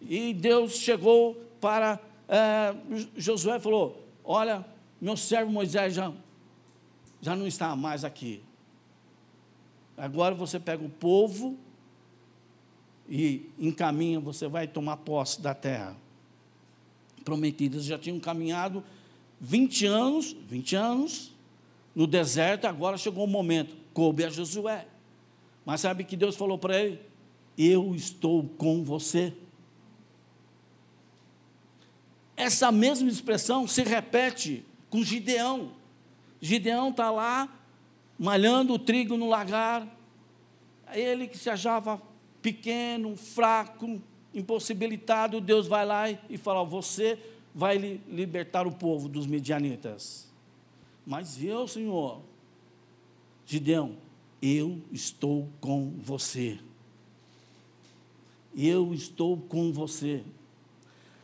E Deus chegou para é, Josué falou: Olha, meu servo Moisés já, já não está mais aqui. Agora você pega o povo e encaminha, você vai tomar posse da terra prometida. Já tinham caminhado 20 anos, 20 anos no deserto, agora chegou o momento, coube a Josué. Mas sabe que Deus falou para ele? Eu estou com você. Essa mesma expressão se repete com Gideão. Gideão está lá, malhando o trigo no lagar. Ele que se achava pequeno, fraco, impossibilitado, Deus vai lá e fala: Você vai libertar o povo dos medianitas. Mas eu, Senhor, Gideão, eu estou com você. Eu estou com você.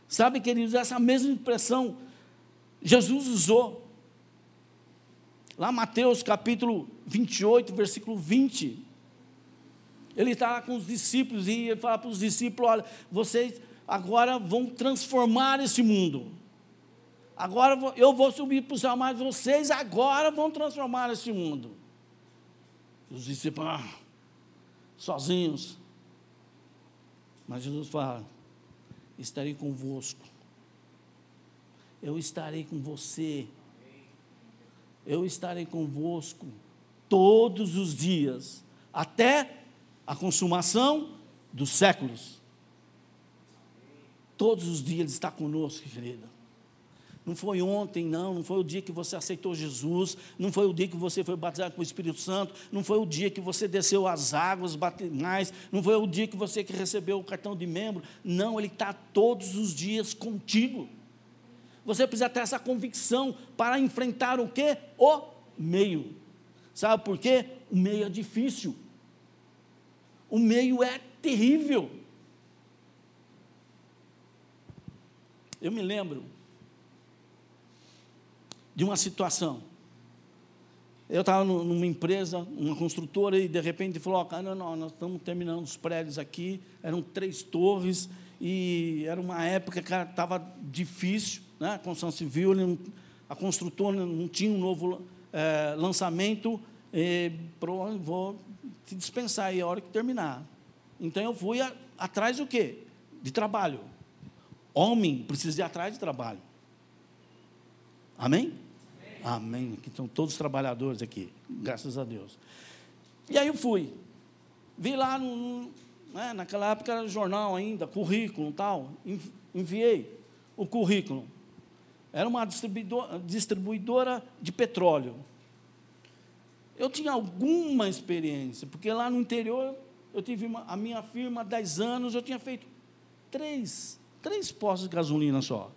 Sabe, queridos, essa mesma expressão Jesus usou. Lá Mateus capítulo 28, versículo 20. Ele está lá com os discípulos e ele fala para os discípulos: olha, vocês agora vão transformar esse mundo. Agora eu vou subir para o céu, mas vocês agora vão transformar esse mundo. Os discípulos, ah, sozinhos. Mas Jesus fala: estarei convosco. Eu estarei com você. Eu estarei convosco todos os dias, até a consumação dos séculos. Todos os dias Ele está conosco, querida. Não foi ontem, não, não foi o dia que você aceitou Jesus, não foi o dia que você foi batizado com o Espírito Santo, não foi o dia que você desceu as águas batinais, não foi o dia que você que recebeu o cartão de membro. Não, Ele está todos os dias contigo. Você precisa ter essa convicção para enfrentar o quê? O meio. Sabe por quê? O meio é difícil. O meio é terrível. Eu me lembro de uma situação. Eu estava numa empresa, uma construtora, e de repente falou: oh, não, não, nós estamos terminando os prédios aqui. Eram três torres, e era uma época que estava difícil, né? a construção civil, a construtora não tinha um novo é, lançamento. E, vou te dispensar aí a hora que terminar. Então eu fui a, atrás do quê? De trabalho. Homem precisa ir atrás de trabalho. Amém? Amém. Amém. Aqui estão todos os trabalhadores aqui, graças a Deus. E aí eu fui. Vi lá, no, né, naquela época era jornal ainda, currículo e tal. Enviei o currículo. Era uma distribuidora, de petróleo. Eu tinha alguma experiência, porque lá no interior eu tive uma, a minha firma há 10 anos, eu tinha feito três, três postos de gasolina só.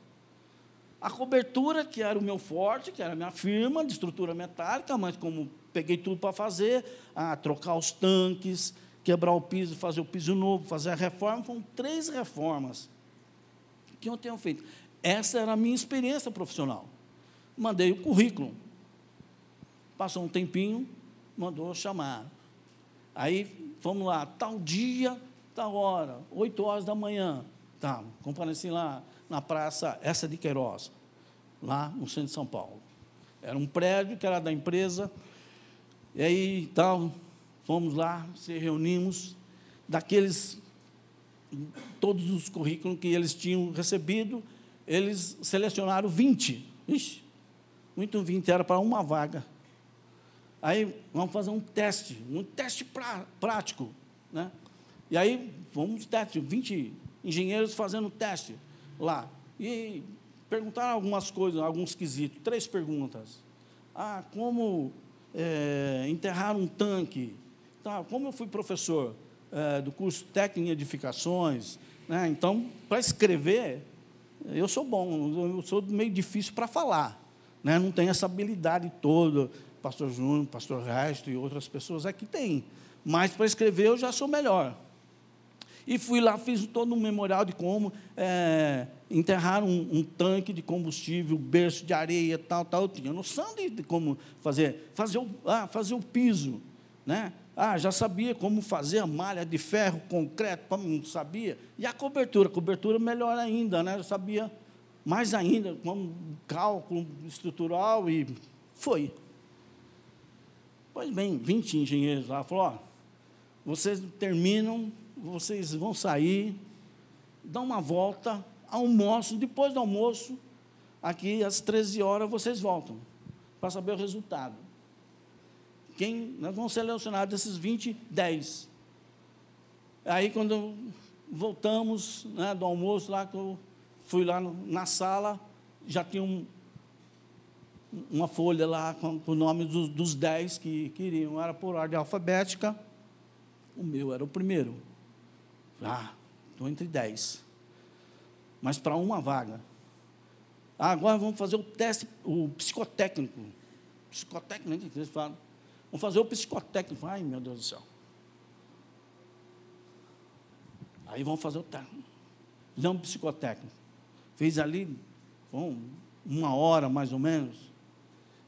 A cobertura, que era o meu forte, que era a minha firma de estrutura metálica, mas como peguei tudo para fazer, trocar os tanques, quebrar o piso, fazer o piso novo, fazer a reforma, foram três reformas que eu tenho feito. Essa era a minha experiência profissional. Mandei o currículo. Passou um tempinho, mandou chamar. Aí, vamos lá, tal dia, tal hora, oito horas da manhã. Tá, compareci lá na praça essa de Queiroz, lá no centro de São Paulo. Era um prédio que era da empresa, e aí tal, fomos lá, se reunimos, daqueles, todos os currículos que eles tinham recebido, eles selecionaram 20. Ixi, muito 20 era para uma vaga. Aí vamos fazer um teste, um teste pra, prático. Né? E aí, vamos teste, 20 engenheiros fazendo teste lá. E perguntaram algumas coisas, alguns quesitos, três perguntas. Ah, como é, enterrar um tanque? Tá, como eu fui professor é, do curso técnico em edificações, né, então, para escrever, eu sou bom, eu sou meio difícil para falar. Né, não tenho essa habilidade toda. Pastor Júnior, Pastor Resto e outras pessoas aqui têm. Mas para escrever eu já sou melhor. E fui lá, fiz todo um memorial de como é, enterrar um, um, tanque de combustível, berço de areia, tal, tal. Eu tinha noção de, de como fazer, fazer o, ah, fazer o piso, né? Ah, já sabia como fazer a malha de ferro, concreto, não sabia. E a cobertura, cobertura melhor ainda, né? Eu sabia mais ainda, com cálculo estrutural e foi. Pois bem, 20 engenheiros lá, falou, ó, vocês terminam, vocês vão sair, dão uma volta, almoço, depois do almoço, aqui às 13 horas vocês voltam, para saber o resultado. Quem, nós vamos selecionar desses 20, 10. Aí quando voltamos né, do almoço lá, que eu fui lá no, na sala, já tinha um, uma folha lá com, com o nome dos, dos dez que queriam, era por ordem alfabética, o meu era o primeiro. Ah, estou entre dez. Mas para uma vaga. Ah, agora vamos fazer o teste, o psicotécnico. Psicotécnico, que eles falam. Vamos fazer o psicotécnico. Ai, meu Deus do céu. Aí vamos fazer o teste. Não psicotécnico. Fez ali, bom, uma hora mais ou menos.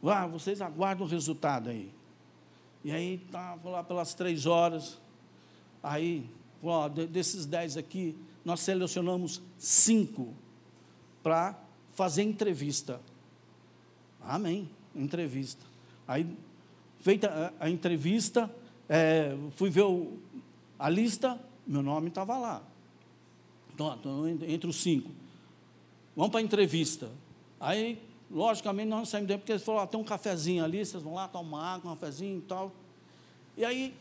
Ah, vocês aguardam o resultado aí. E aí, tá, lá pelas três horas. Aí, ó, desses dez aqui, nós selecionamos cinco para fazer entrevista. Amém. Entrevista. Aí, feita a, entrevista, é, fui ver o, a lista, meu nome estava lá. Então, entre os cinco. Vamos para a entrevista. Aí, logicamente, nós não saímos dentro, porque eles falaram, ah, tem um cafezinho ali, vocês vão lá tomar água, um cafezinho e tal. E aí,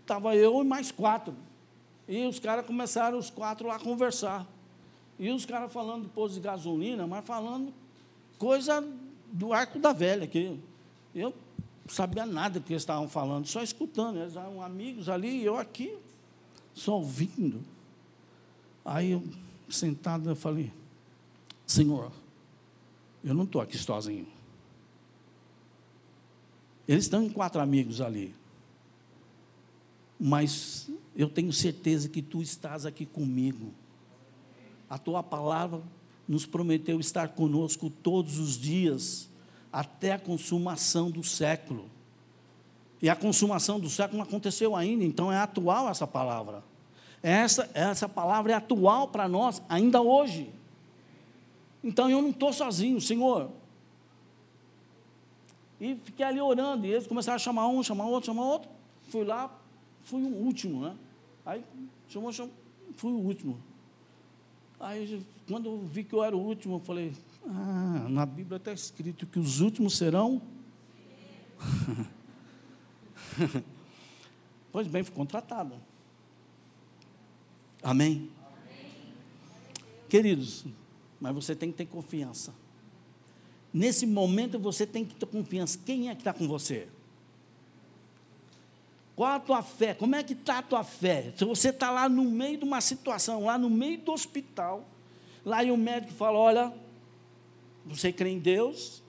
estava eu e mais quatro. E os caras começaram, os quatro lá, a conversar. E os caras falando de posto de gasolina, mas falando coisa do arco da velha, que eu sabia nada do que eles estavam falando, só escutando. Eles eram amigos ali, e eu aqui, só ouvindo. Aí eu, sentado, eu falei, Senhor, eu não estou aqui sozinho. Eles estão em quatro amigos ali. Mas eu tenho certeza que tu estás aqui comigo. A tua palavra nos prometeu estar conosco todos os dias, até a consumação do século. E a consumação do século não aconteceu ainda, então é atual essa palavra. Essa, essa palavra é atual para nós ainda hoje. Então eu não estou sozinho, Senhor. E fiquei ali orando, e eles começaram a chamar um, chamar outro, chamar outro. Fui lá, fui o último, né? Aí chamou, chamou, fui o último. Aí quando eu vi que eu era o último, eu falei, ah, na Bíblia está escrito que os últimos serão. *laughs* pois bem, fui contratado. Amém? Amém? Queridos, mas você tem que ter confiança. Nesse momento você tem que ter confiança. Quem é que está com você? Qual a tua fé? Como é que está a tua fé? Se você está lá no meio de uma situação, lá no meio do hospital, lá e o médico fala: olha, você crê em Deus,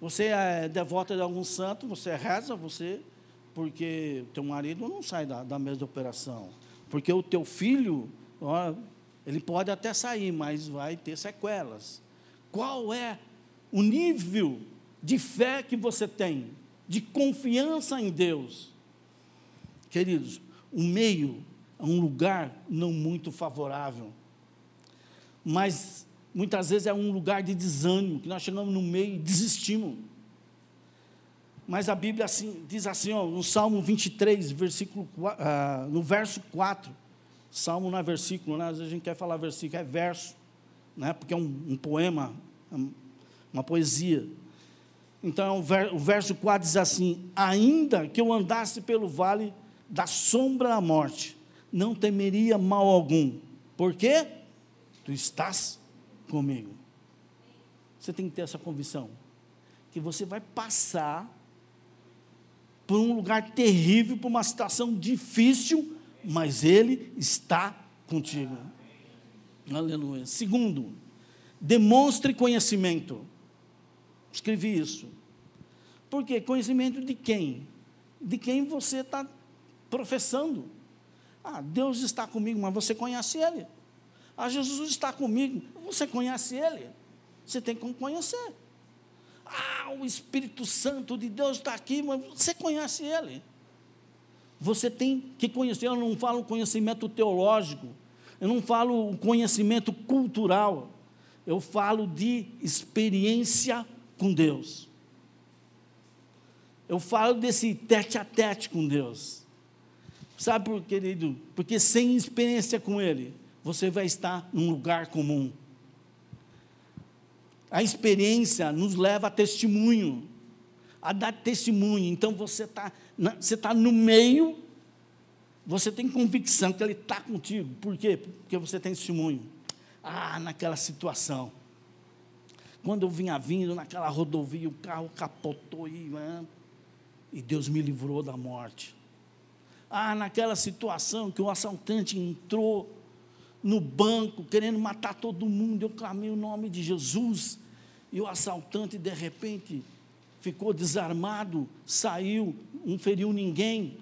você é devota de algum santo, você reza, você, porque teu marido não sai da, da mesa de operação, porque o teu filho, ó, ele pode até sair, mas vai ter sequelas. Qual é o nível de fé que você tem, de confiança em Deus? Queridos, o meio é um lugar não muito favorável, mas muitas vezes é um lugar de desânimo, que nós chegamos no meio e desistimos. Mas a Bíblia assim, diz assim, ó, no Salmo 23, versículo, uh, no verso 4, Salmo não é versículo, né? às vezes a gente quer falar versículo, é verso, né? porque é um, um poema, uma poesia. Então, o verso 4 diz assim: Ainda que eu andasse pelo vale da sombra da morte, não temeria mal algum, porque tu estás comigo. Você tem que ter essa convicção, que você vai passar por um lugar terrível, por uma situação difícil, mas Ele está contigo. Aleluia. Segundo, demonstre conhecimento. Escrevi isso. Por quê? Conhecimento de quem? De quem você está professando. Ah, Deus está comigo, mas você conhece Ele. Ah, Jesus está comigo, você conhece Ele. Você tem que conhecer. Ah, o Espírito Santo de Deus está aqui, mas você conhece Ele. Você tem que conhecer, eu não falo conhecimento teológico, eu não falo conhecimento cultural, Eu falo de experiência com Deus. Eu falo desse tete a tete com Deus. Sabe querido? Porque sem experiência com Ele, você vai estar num lugar comum. A experiência nos leva a testemunho, a dar testemunho. Então você está você tá no meio, você tem convicção que Ele está contigo. Por quê? Porque você tem testemunho. Ah, naquela situação. Quando eu vinha vindo naquela rodovia, o carro capotou e, e Deus me livrou da morte. Ah, naquela situação que o assaltante entrou no banco querendo matar todo mundo, eu clamei o nome de Jesus, e o assaltante de repente ficou desarmado, saiu, não feriu ninguém.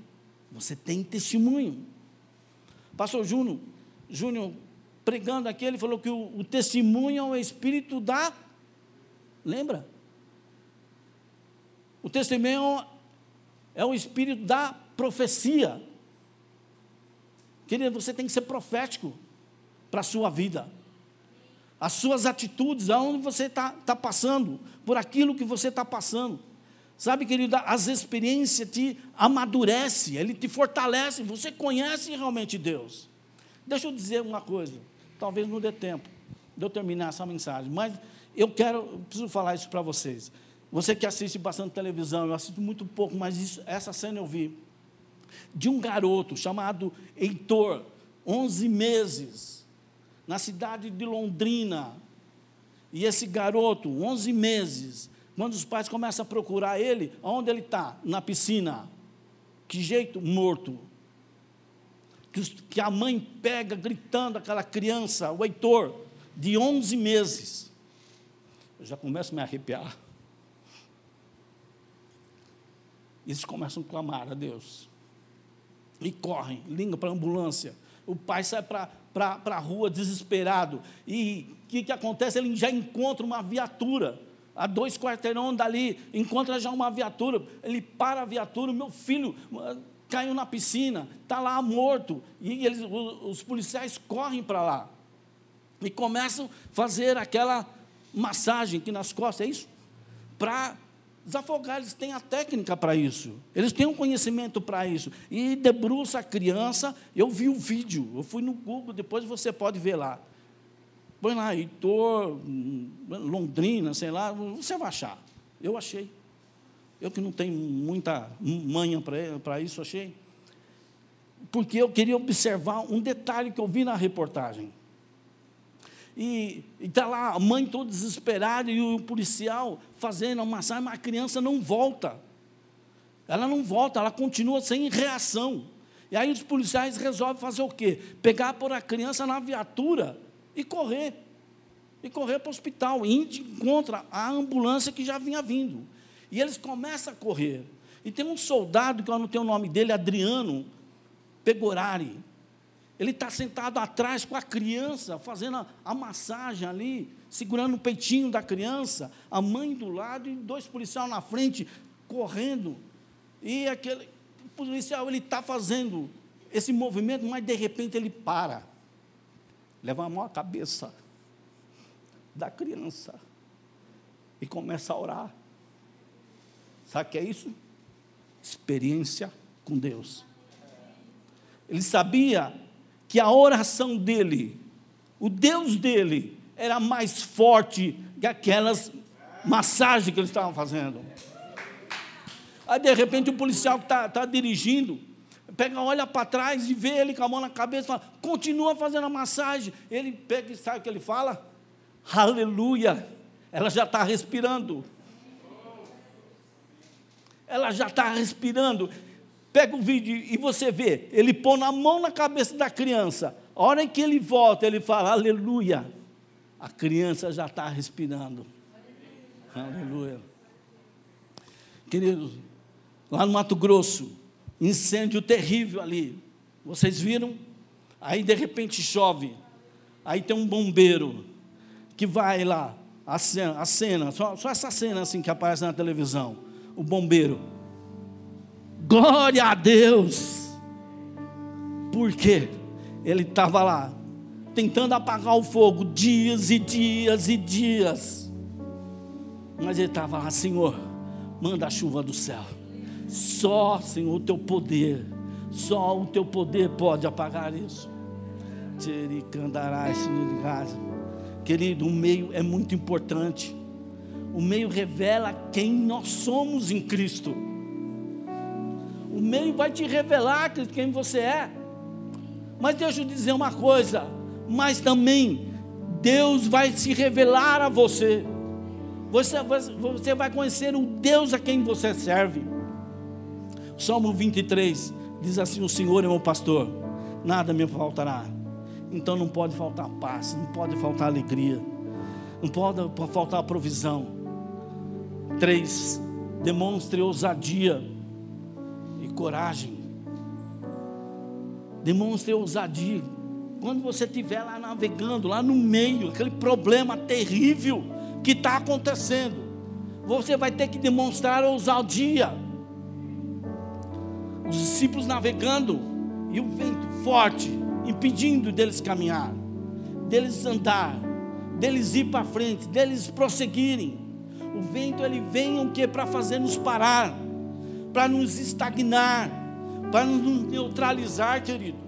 Você tem testemunho. Pastor Júnior, Júnior pregando aqui, ele falou que o, o testemunho é o espírito da. Lembra? O testemunho é o espírito da profecia. Querido, você tem que ser profético para a sua vida. As suas atitudes, aonde você está tá passando, por aquilo que você está passando. Sabe, querido, as experiências te amadurece, ele te fortalece, você conhece realmente Deus. Deixa eu dizer uma coisa, talvez não dê tempo de eu terminar essa mensagem, mas eu quero, eu preciso falar isso para vocês. Você que assiste bastante televisão, eu assisto muito pouco, mas isso, essa cena eu vi. De um garoto chamado Heitor, 11 meses, na cidade de Londrina. E esse garoto, 11 meses, quando os pais começam a procurar ele, onde ele está? Na piscina. Que jeito? Morto. Que a mãe pega gritando aquela criança, o Heitor, de 11 meses. Eu já começo a me arrepiar. Eles começam a clamar a Deus. E correm, ligam para a ambulância. O pai sai para a rua desesperado. E o que, que acontece? Ele já encontra uma viatura. A dois quarteirão dali, encontra já uma viatura. Ele para a viatura, meu filho ah, caiu na piscina, está lá morto. E eles, os policiais correm para lá. E começam a fazer aquela massagem aqui nas costas, é isso? Para Desafogar, eles têm a técnica para isso, eles têm um conhecimento para isso. E debruça a criança, eu vi o vídeo, eu fui no Google, depois você pode ver lá. Põe lá, Heitor, Londrina, sei lá, você vai achar. Eu achei. Eu que não tenho muita manha para isso, achei. Porque eu queria observar um detalhe que eu vi na reportagem e está lá a mãe toda desesperada e o policial fazendo a massagem, mas a criança não volta. Ela não volta, ela continua sem reação. E aí os policiais resolvem fazer o quê? Pegar por a criança na viatura e correr. E correr para o hospital. E encontra a ambulância que já vinha vindo. E eles começam a correr. E tem um soldado, que eu não tenho o nome dele, Adriano Pegorari ele está sentado atrás com a criança, fazendo a, a, massagem ali, segurando o peitinho da criança, a mãe do lado e dois policiais na frente, correndo. E aquele policial, ele está fazendo esse movimento, mas de repente ele para, leva a mão à cabeça da criança e começa a orar. Sabe o que é isso? Experiência com Deus. Ele sabia que a oração dele, o Deus dele, era mais forte que aquelas massagens que eles estavam fazendo. Aí, de repente, o policial que está tá dirigindo, pega, olha para trás e vê ele com a mão na cabeça e fala: continua fazendo a massagem. Ele pega e sabe o que ele fala? Aleluia! Ela já está respirando. Ela já está respirando. Pega o vídeo e você vê, ele põe a mão na cabeça da criança. A hora em que ele volta, ele fala, aleluia. A criança já está respirando. Aleluia. Queridos, lá no Mato Grosso, incêndio terrível ali. Vocês viram? Aí de repente chove. Aí tem um bombeiro que vai lá, a cena, a cena só, só essa cena assim que aparece na televisão. O bombeiro Glória a Deus. Porque ele estava lá tentando apagar o fogo, dias e dias e dias. Mas ele estava lá, Senhor, manda a chuva do céu. Só, Senhor, o teu poder, só o teu poder pode apagar isso. Querido, o meio é muito importante. O meio revela quem nós somos em Cristo. O meio vai te revelar quem você é. Mas deixa eu dizer uma coisa: mas também Deus vai se revelar a você. Você, você vai conhecer o Deus a quem você serve. Salmo 23 diz assim: O Senhor é meu pastor, nada me faltará. Então não pode faltar paz, não pode faltar alegria, não pode faltar provisão. Três, demonstre ousadia coragem. Demonstre ousadia quando você estiver lá navegando, lá no meio, aquele problema terrível que está acontecendo, você vai ter que demonstrar ousadia. Os discípulos navegando e o vento forte, impedindo deles caminhar, deles andar, deles ir para frente, deles prosseguirem. O vento ele vem o que para fazer nos parar, para nos estagnar, para nos neutralizar, querido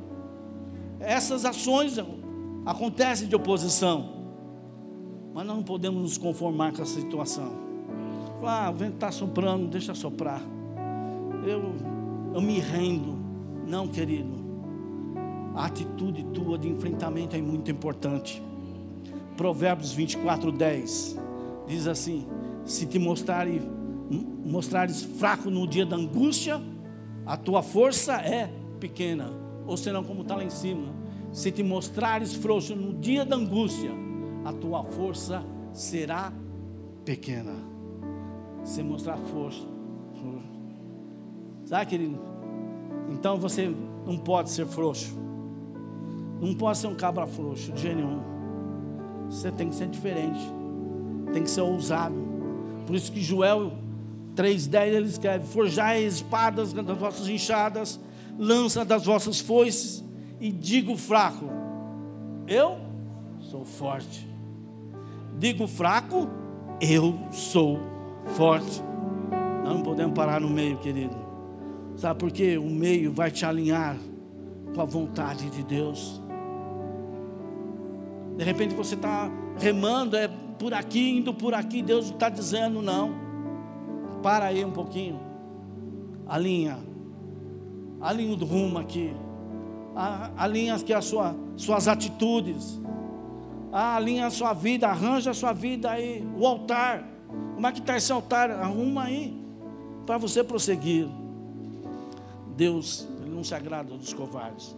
essas ações acontecem de oposição. Mas nós não podemos nos conformar com essa situação. Ah, o vento está soprando, deixa soprar. Eu, eu me rendo. Não, querido. A atitude tua de enfrentamento é muito importante. Provérbios 24, 10 diz assim: Se te mostrares, mostrares fraco no dia da angústia, a tua força é pequena. Ou senão, como está lá em cima, se te mostrares frouxo no dia da angústia, a tua força será pequena. Se mostrar força. Sabe, querido? Então você não pode ser frouxo. Não pode ser um cabra frouxo de jeito nenhum. Você tem que ser diferente. Tem que ser ousado. Por isso que Joel 3,10 ele escreve: Forjai espadas das vossas enxadas, lança das vossas foices e digo fraco: Eu sou forte. Digo fraco: Eu sou forte. Nós não podemos parar no meio, querido. Sabe por quê? O meio vai te alinhar com a vontade de Deus. De repente você está remando, é por aqui, indo por aqui, Deus está dizendo não. Para aí um pouquinho. Alinha. Alinha o rumo aqui alinha aqui as sua, suas atitudes, alinha a sua vida, arranja a sua vida aí, o altar. Como é que está esse altar? Arruma aí, para você prosseguir. Deus, Ele não se agrada dos covardes.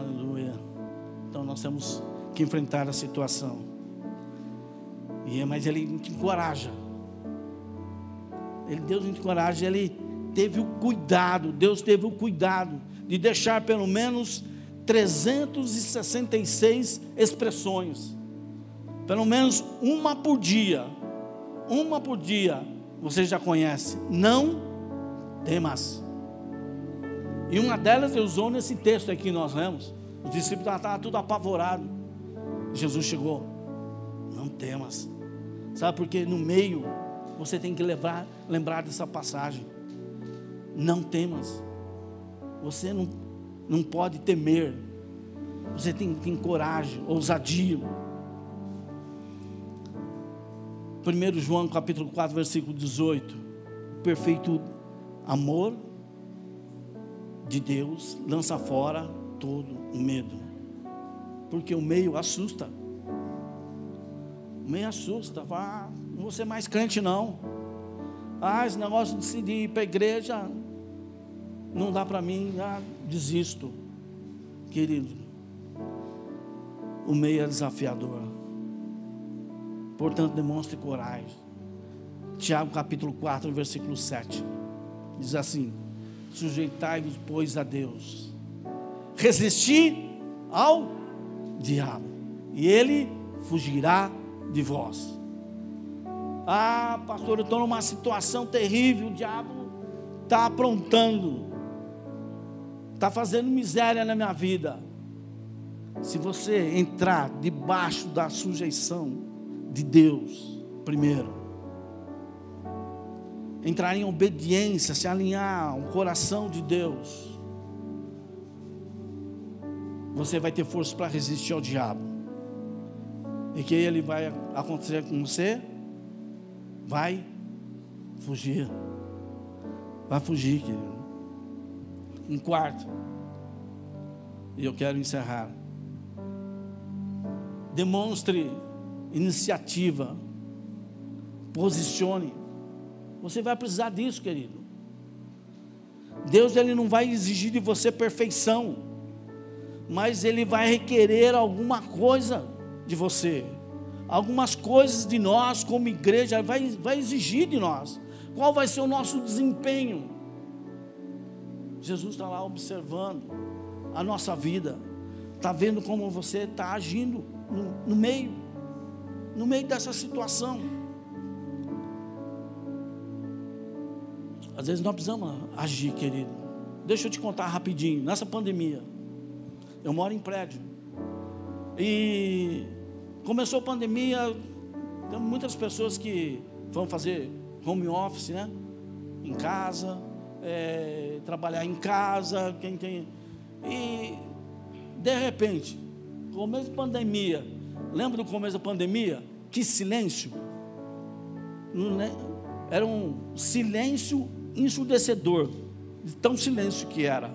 Aleluia. Então nós temos que enfrentar a situação. E mas Ele te encoraja. Ele, Deus te encoraja, Ele teve o cuidado, Deus teve o cuidado de deixar pelo menos 366 expressões, pelo menos uma por dia, uma por dia, você já conhece, não temas. E uma delas ele usou nesse texto aqui que nós lemos. Os discípulos estavam tudo apavorados. Jesus chegou. Não temas. Sabe porque no meio você tem que levar, lembrar dessa passagem. Não temas. Você não, não pode temer. Você tem que ter coragem, ousadia. 1 João capítulo 4, versículo 18. O perfeito amor de Deus lança fora todo o medo. Porque o meio assusta. Meio assusta. Ah, não vou ser mais crente não. Ah, esse negócio de ir para a igreja não dá para mim, ah, desisto. Querido, o meio é desafiador. Portanto, demonstre coragem. Tiago capítulo 4, versículo 7. Diz assim: Sujeitai-vos, pois, a Deus. Resisti ao diabo, e ele fugirá de vós. Ah, pastor, eu estou numa situação terrível, o diabo está aprontando está fazendo miséria na minha vida. Se você entrar debaixo da sujeição de Deus, primeiro, entrar em obediência, se alinhar ao coração de Deus, você vai ter força para resistir ao diabo. E que ele vai acontecer com você? Vai fugir. Vai fugir, querido. Um quarto. E eu quero encerrar. Demonstre iniciativa. Posicione. Você vai precisar disso, querido. Deus ele não vai exigir de você perfeição, mas ele vai requerer alguma coisa de você. Algumas coisas de nós como igreja vai, vai exigir de nós. Qual vai ser o nosso desempenho? Jesus está lá observando a nossa vida, está vendo como você está agindo no, no meio, no meio dessa situação. Às vezes nós precisamos agir, querido. Deixa eu te contar rapidinho. Nessa pandemia, eu moro em prédio. E começou a pandemia, tem muitas pessoas que vão fazer home office, né? Em casa, é, trabalhar em casa, quem tem. E de repente, começo da pandemia, lembra do começo da pandemia? Que silêncio! Né? Era um silêncio ensurdecedor, de tão silêncio que era.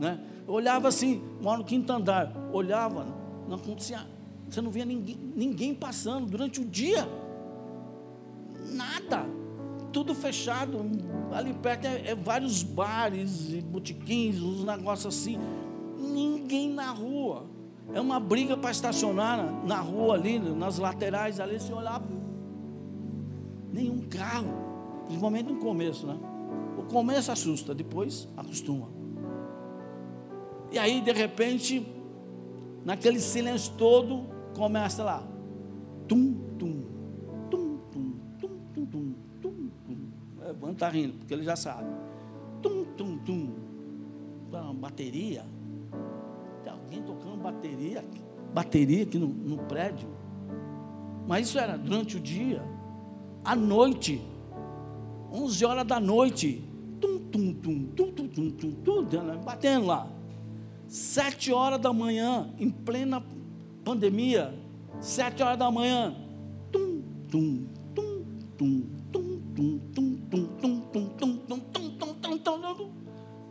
Né? Eu olhava assim, moro no quinto andar, olhava, não acontecia, você não via ninguém, ninguém passando durante o dia. Nada. Tudo fechado. Ali perto é, é vários bares e botiquins, uns negócios assim. Ninguém na rua. É uma briga para estacionar na, na rua ali, nas laterais ali, se olhar. Nenhum carro. Principalmente no começo, né? O começo assusta, depois acostuma. E aí, de repente, naquele silêncio todo, começa lá. Tum, tum, tum, tum, tum, tum, tum, tum, tum. É, o está rindo, porque ele já sabe. Tum, tum, tum. Uma bateria. Tem alguém tocando bateria, bateria aqui no, no prédio. Mas isso era durante o dia. À noite, 11 horas da noite, tum, tum, tum, tum, tum, tum, tum, tum batendo lá. Sete horas da manhã, em plena pandemia, sete horas da manhã, tum, tum, tum, tum, tum, tum, tum, tum, tum, tum, tum, tum, tum, tum, tum, tum, tum,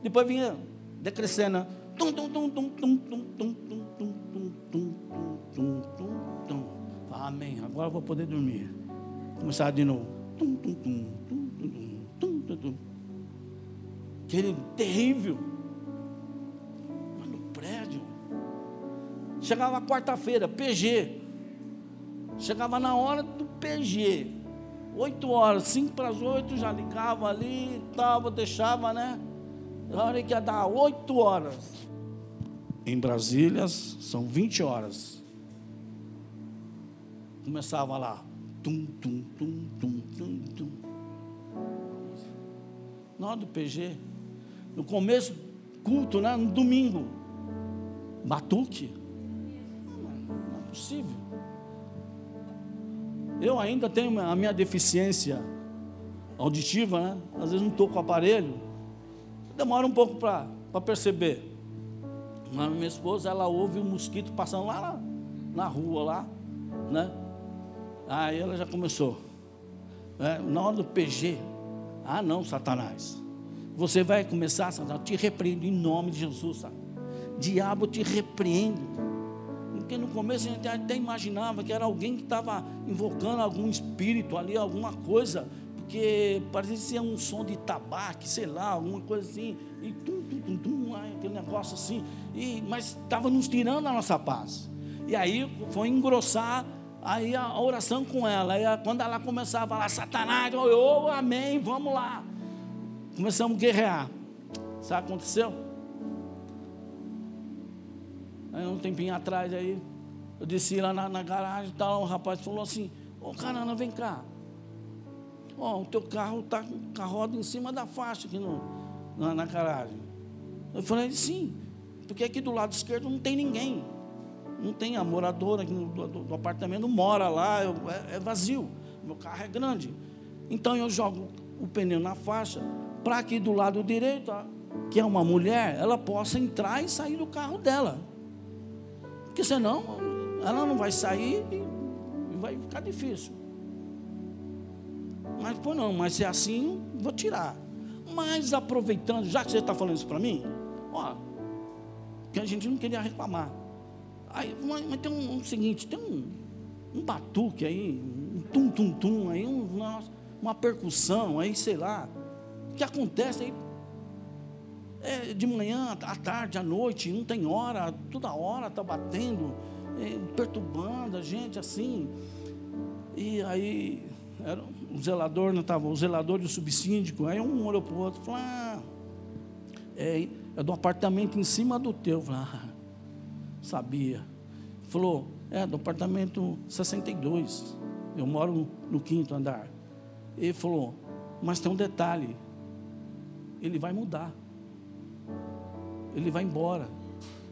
depois vinha decrescendo, tum, tum, tum, tum, tum, tum, tum, tum, tum, tum, tum, tum, tum, tum, amém, agora vou poder dormir, começar de novo, tum, tum, tum, tum, tum, tum, tum, tum, querido, terrível, Chegava quarta-feira, PG. Chegava na hora do PG. Oito horas, cinco para as oito, já ligava ali, tava, deixava, né? Na hora que ia dar oito horas. Em Brasília são 20 horas. Começava lá. Tum, tum, tum, tum, tum, tum. Na hora do PG, no começo, culto, né? No domingo. Batuque possível. Eu ainda tenho a minha deficiência auditiva, né? Às vezes não estou com o aparelho. Demora um pouco para perceber. Mas minha esposa, ela ouve o mosquito passando lá na, na rua, lá, né? Aí ela já começou. Né? Na hora do PG, ah não, Satanás. Você vai começar, Satanás, te repreendo em nome de Jesus, sabe? Diabo, te repreendo porque no começo a gente até imaginava que era alguém que estava invocando algum espírito ali, alguma coisa, porque parecia um som de tabaco, sei lá, alguma coisa assim, e tum, tum, tum, tum, aquele negócio assim, e, mas estava nos tirando a nossa paz. E aí foi engrossar aí a oração com ela. Aí quando ela começava a falar, Satanás, eu, amém, vamos lá. Começamos a guerrear. Sabe o que aconteceu? Aí um tempinho atrás aí, eu desci lá na, na garagem e tal, o rapaz falou assim, ô caramba, vem cá. Ó, o teu carro está com a roda em cima da faixa aqui no, na, na garagem. Eu falei, sim, porque aqui do lado esquerdo não tem ninguém. Não tem a moradora aqui do, do, do apartamento, mora lá, eu, é, é vazio. Meu carro é grande. Então eu jogo o pneu na faixa, para que do lado direito, que é uma mulher, ela possa entrar e sair do carro dela. Porque senão ela não vai sair e vai ficar difícil. Mas, pô, não, mas se é assim, vou tirar. Mas aproveitando, já que você está falando isso para mim, ó, que a gente não queria reclamar. Aí, mas, mas tem um, um, seguinte, tem um, um batuque aí, um tum-tum-tum aí, um, uma, uma percussão aí, sei lá. Que acontece aí? É, de manhã, à tarde, à noite, não tem hora, toda hora está batendo, é, perturbando a gente assim. E aí era, o zelador não estava, o zelador e o subsíndico, aí um olhou para o outro e falou, ah, é, é do apartamento em cima do teu. Eu ah, sabia. Falou, é do apartamento 62. Eu moro no quinto andar. Ele falou, mas tem um detalhe. Ele vai mudar. Ele vai embora.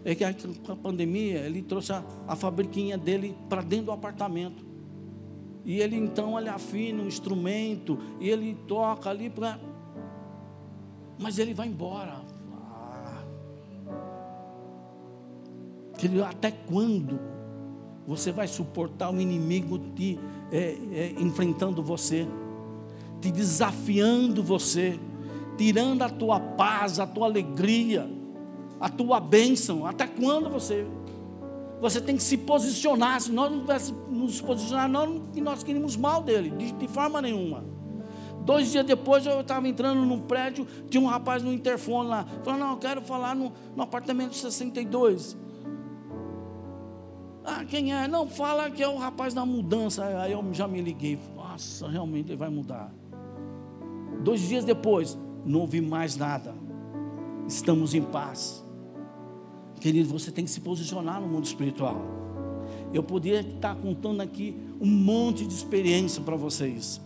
É que a pandemia, ele trouxe a, a fabriquinha dele para dentro do apartamento. E ele então ele afina um instrumento e ele toca ali para. Mas ele vai embora. Ah. até quando você vai suportar o inimigo te, é, é, enfrentando você, te desafiando você, tirando a tua paz, a tua alegria, a tua bênção? Até quando você você tem que se posicionar. Se nós não tivéssemos nos posicionar, nós, nós queríamos mal dele, de, de forma nenhuma. Dois dias depois eu estava entrando num prédio, tinha um rapaz no interfone lá. Falou, não, eu quero falar no, no apartamento 62. Ah, quem é? Não, fala que é o rapaz da mudança. Aí eu já me liguei. Nossa, realmente ele vai mudar. Dois dias depois, não ouvi mais nada. Estamos em paz. Querido, você tem que se posicionar no mundo espiritual. Eu poderia estar contando aqui um monte de experiência para vocês.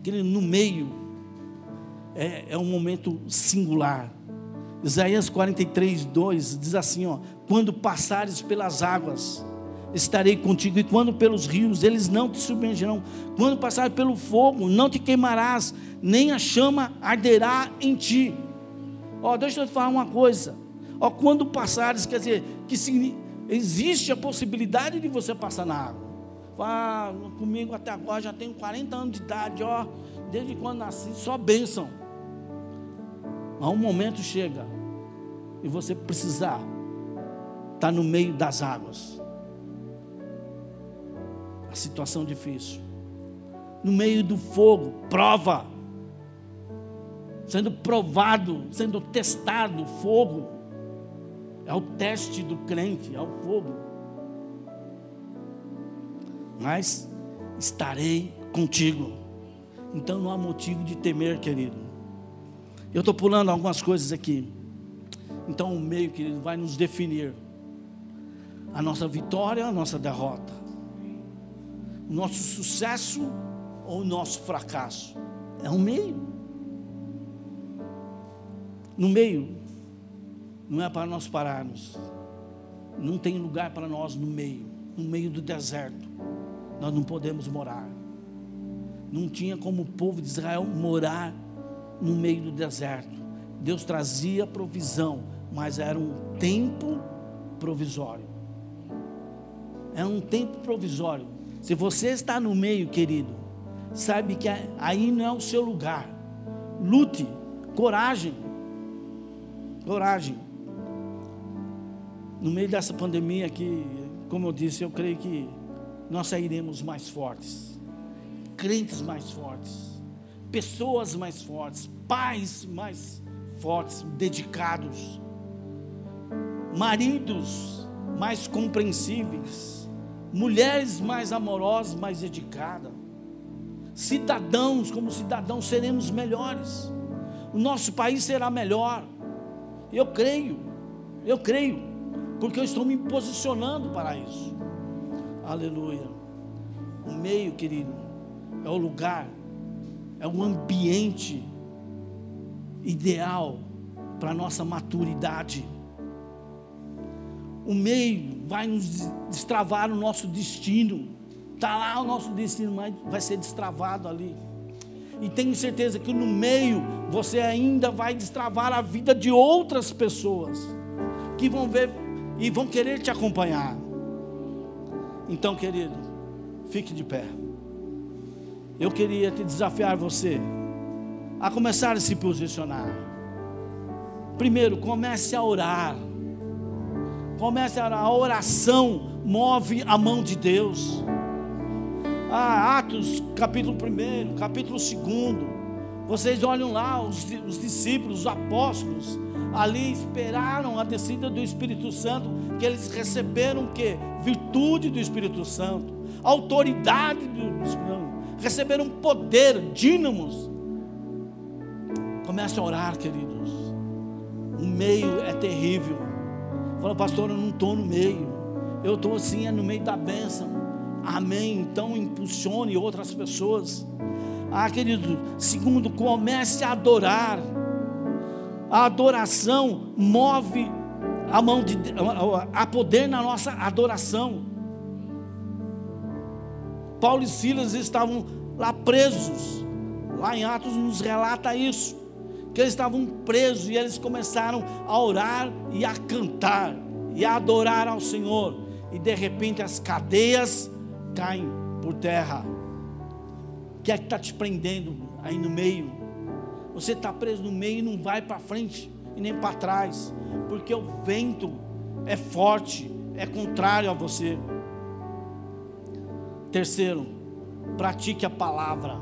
Querido, no meio é, é um momento singular. Isaías 43, 2 diz assim: ó, quando passares pelas águas, estarei contigo, e quando pelos rios, eles não te submergirão. Quando passares pelo fogo, não te queimarás, nem a chama arderá em ti. Ó, deixa eu te falar uma coisa. Ó, quando passares, quer dizer, que se, existe a possibilidade de você passar na água. Ah, comigo até agora já tenho 40 anos de idade, ó, desde quando nasci, só bênção. Mas um momento chega e você precisar estar tá no meio das águas. A situação difícil. No meio do fogo, prova. Sendo provado, sendo testado, fogo. É o teste do crente, é o fogo. Mas estarei contigo. Então não há motivo de temer, querido. Eu estou pulando algumas coisas aqui. Então o meio, querido, vai nos definir. A nossa vitória, a nossa derrota. O nosso sucesso ou o nosso fracasso. É um meio. No meio não é para nós pararmos. Não tem lugar para nós no meio, no meio do deserto. Nós não podemos morar. Não tinha como o povo de Israel morar no meio do deserto. Deus trazia provisão, mas era um tempo provisório. É um tempo provisório. Se você está no meio, querido, sabe que aí não é o seu lugar. Lute, coragem. Coragem no meio dessa pandemia aqui, como eu disse, eu creio que nós sairemos mais fortes, crentes mais fortes, pessoas mais fortes, pais mais fortes, dedicados, maridos mais compreensíveis, mulheres mais amorosas, mais dedicadas, cidadãos como cidadãos seremos melhores, o nosso país será melhor, eu creio, eu creio porque eu estou me posicionando para isso. Aleluia. O meio, querido, é o lugar, é o ambiente ideal para a nossa maturidade. O meio vai nos destravar o nosso destino. Está lá o nosso destino, mas vai ser destravado ali. E tenho certeza que no meio você ainda vai destravar a vida de outras pessoas que vão ver e vão querer te acompanhar. Então, querido, fique de pé. Eu queria te desafiar você a começar a se posicionar. Primeiro, comece a orar. Comece a orar. A oração move a mão de Deus. Ah, Atos, capítulo 1, capítulo 2. Vocês olham lá, os, os discípulos, os apóstolos, ali esperaram a descida do Espírito Santo, que eles receberam o que? Virtude do Espírito Santo, autoridade do Espírito Santo, receberam poder, dínamos. Comece a orar, queridos. O meio é terrível. Fala, pastor, eu não estou no meio. Eu estou assim, é no meio da bênção. Amém. Então impulsione outras pessoas. Ah, querido, segundo, comece a adorar. A adoração move a mão de a poder na nossa adoração. Paulo e Silas estavam lá presos. Lá em Atos nos relata isso. Que eles estavam presos e eles começaram a orar e a cantar e a adorar ao Senhor. E de repente as cadeias caem por terra. Que é que está te prendendo aí no meio? Você está preso no meio e não vai para frente e nem para trás, porque o vento é forte, é contrário a você. Terceiro, pratique a palavra.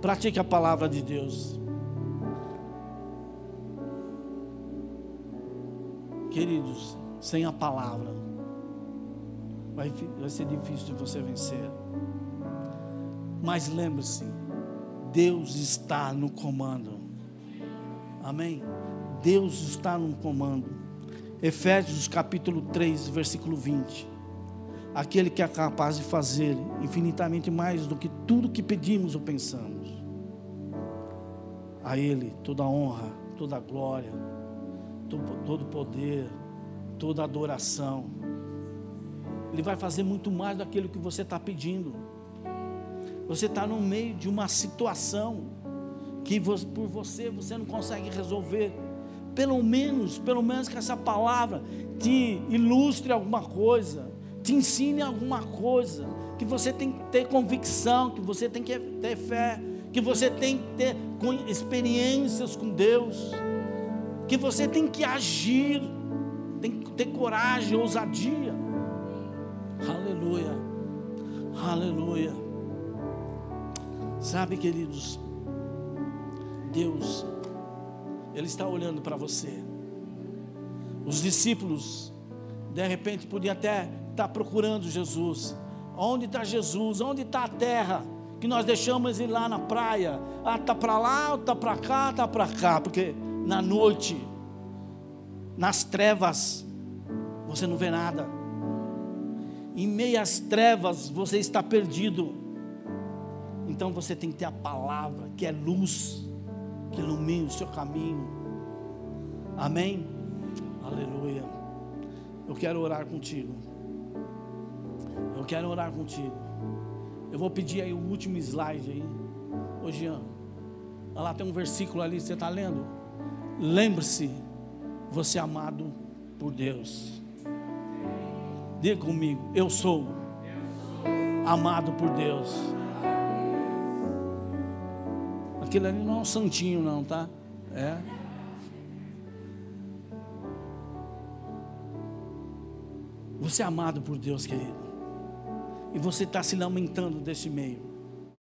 Pratique a palavra de Deus. Queridos, sem a palavra, vai, vai ser difícil de você vencer. Mas lembre-se, Deus está no comando. Amém? Deus está no comando. Efésios capítulo 3, versículo 20. Aquele que é capaz de fazer infinitamente mais do que tudo que pedimos ou pensamos. A Ele toda honra, toda glória, todo poder, toda adoração. Ele vai fazer muito mais daquilo que você está pedindo. Você está no meio de uma situação que por você você não consegue resolver. Pelo menos, pelo menos que essa palavra te ilustre alguma coisa, te ensine alguma coisa, que você tem que ter convicção, que você tem que ter fé, que você tem que ter experiências com Deus, que você tem que agir, tem que ter coragem, ousadia. Aleluia, aleluia. Sabe, queridos, Deus, Ele está olhando para você. Os discípulos, de repente, podiam até estar procurando Jesus. Onde está Jesus? Onde está a terra? Que nós deixamos ir lá na praia. Ah, está para lá, está para cá, está para cá. Porque na noite, nas trevas, você não vê nada. Em meio às trevas, você está perdido. Então você tem que ter a palavra, que é luz, que ilumine o seu caminho. Amém? Aleluia. Eu quero orar contigo. Eu quero orar contigo. Eu vou pedir aí o último slide aí. Ô Jean, olha lá tem um versículo ali, você está lendo? Lembre-se, você é amado por Deus. Diga comigo, eu sou amado por Deus. Aquilo ali não é um santinho, não, tá? É. Você é amado por Deus, querido. E você está se lamentando desse meio.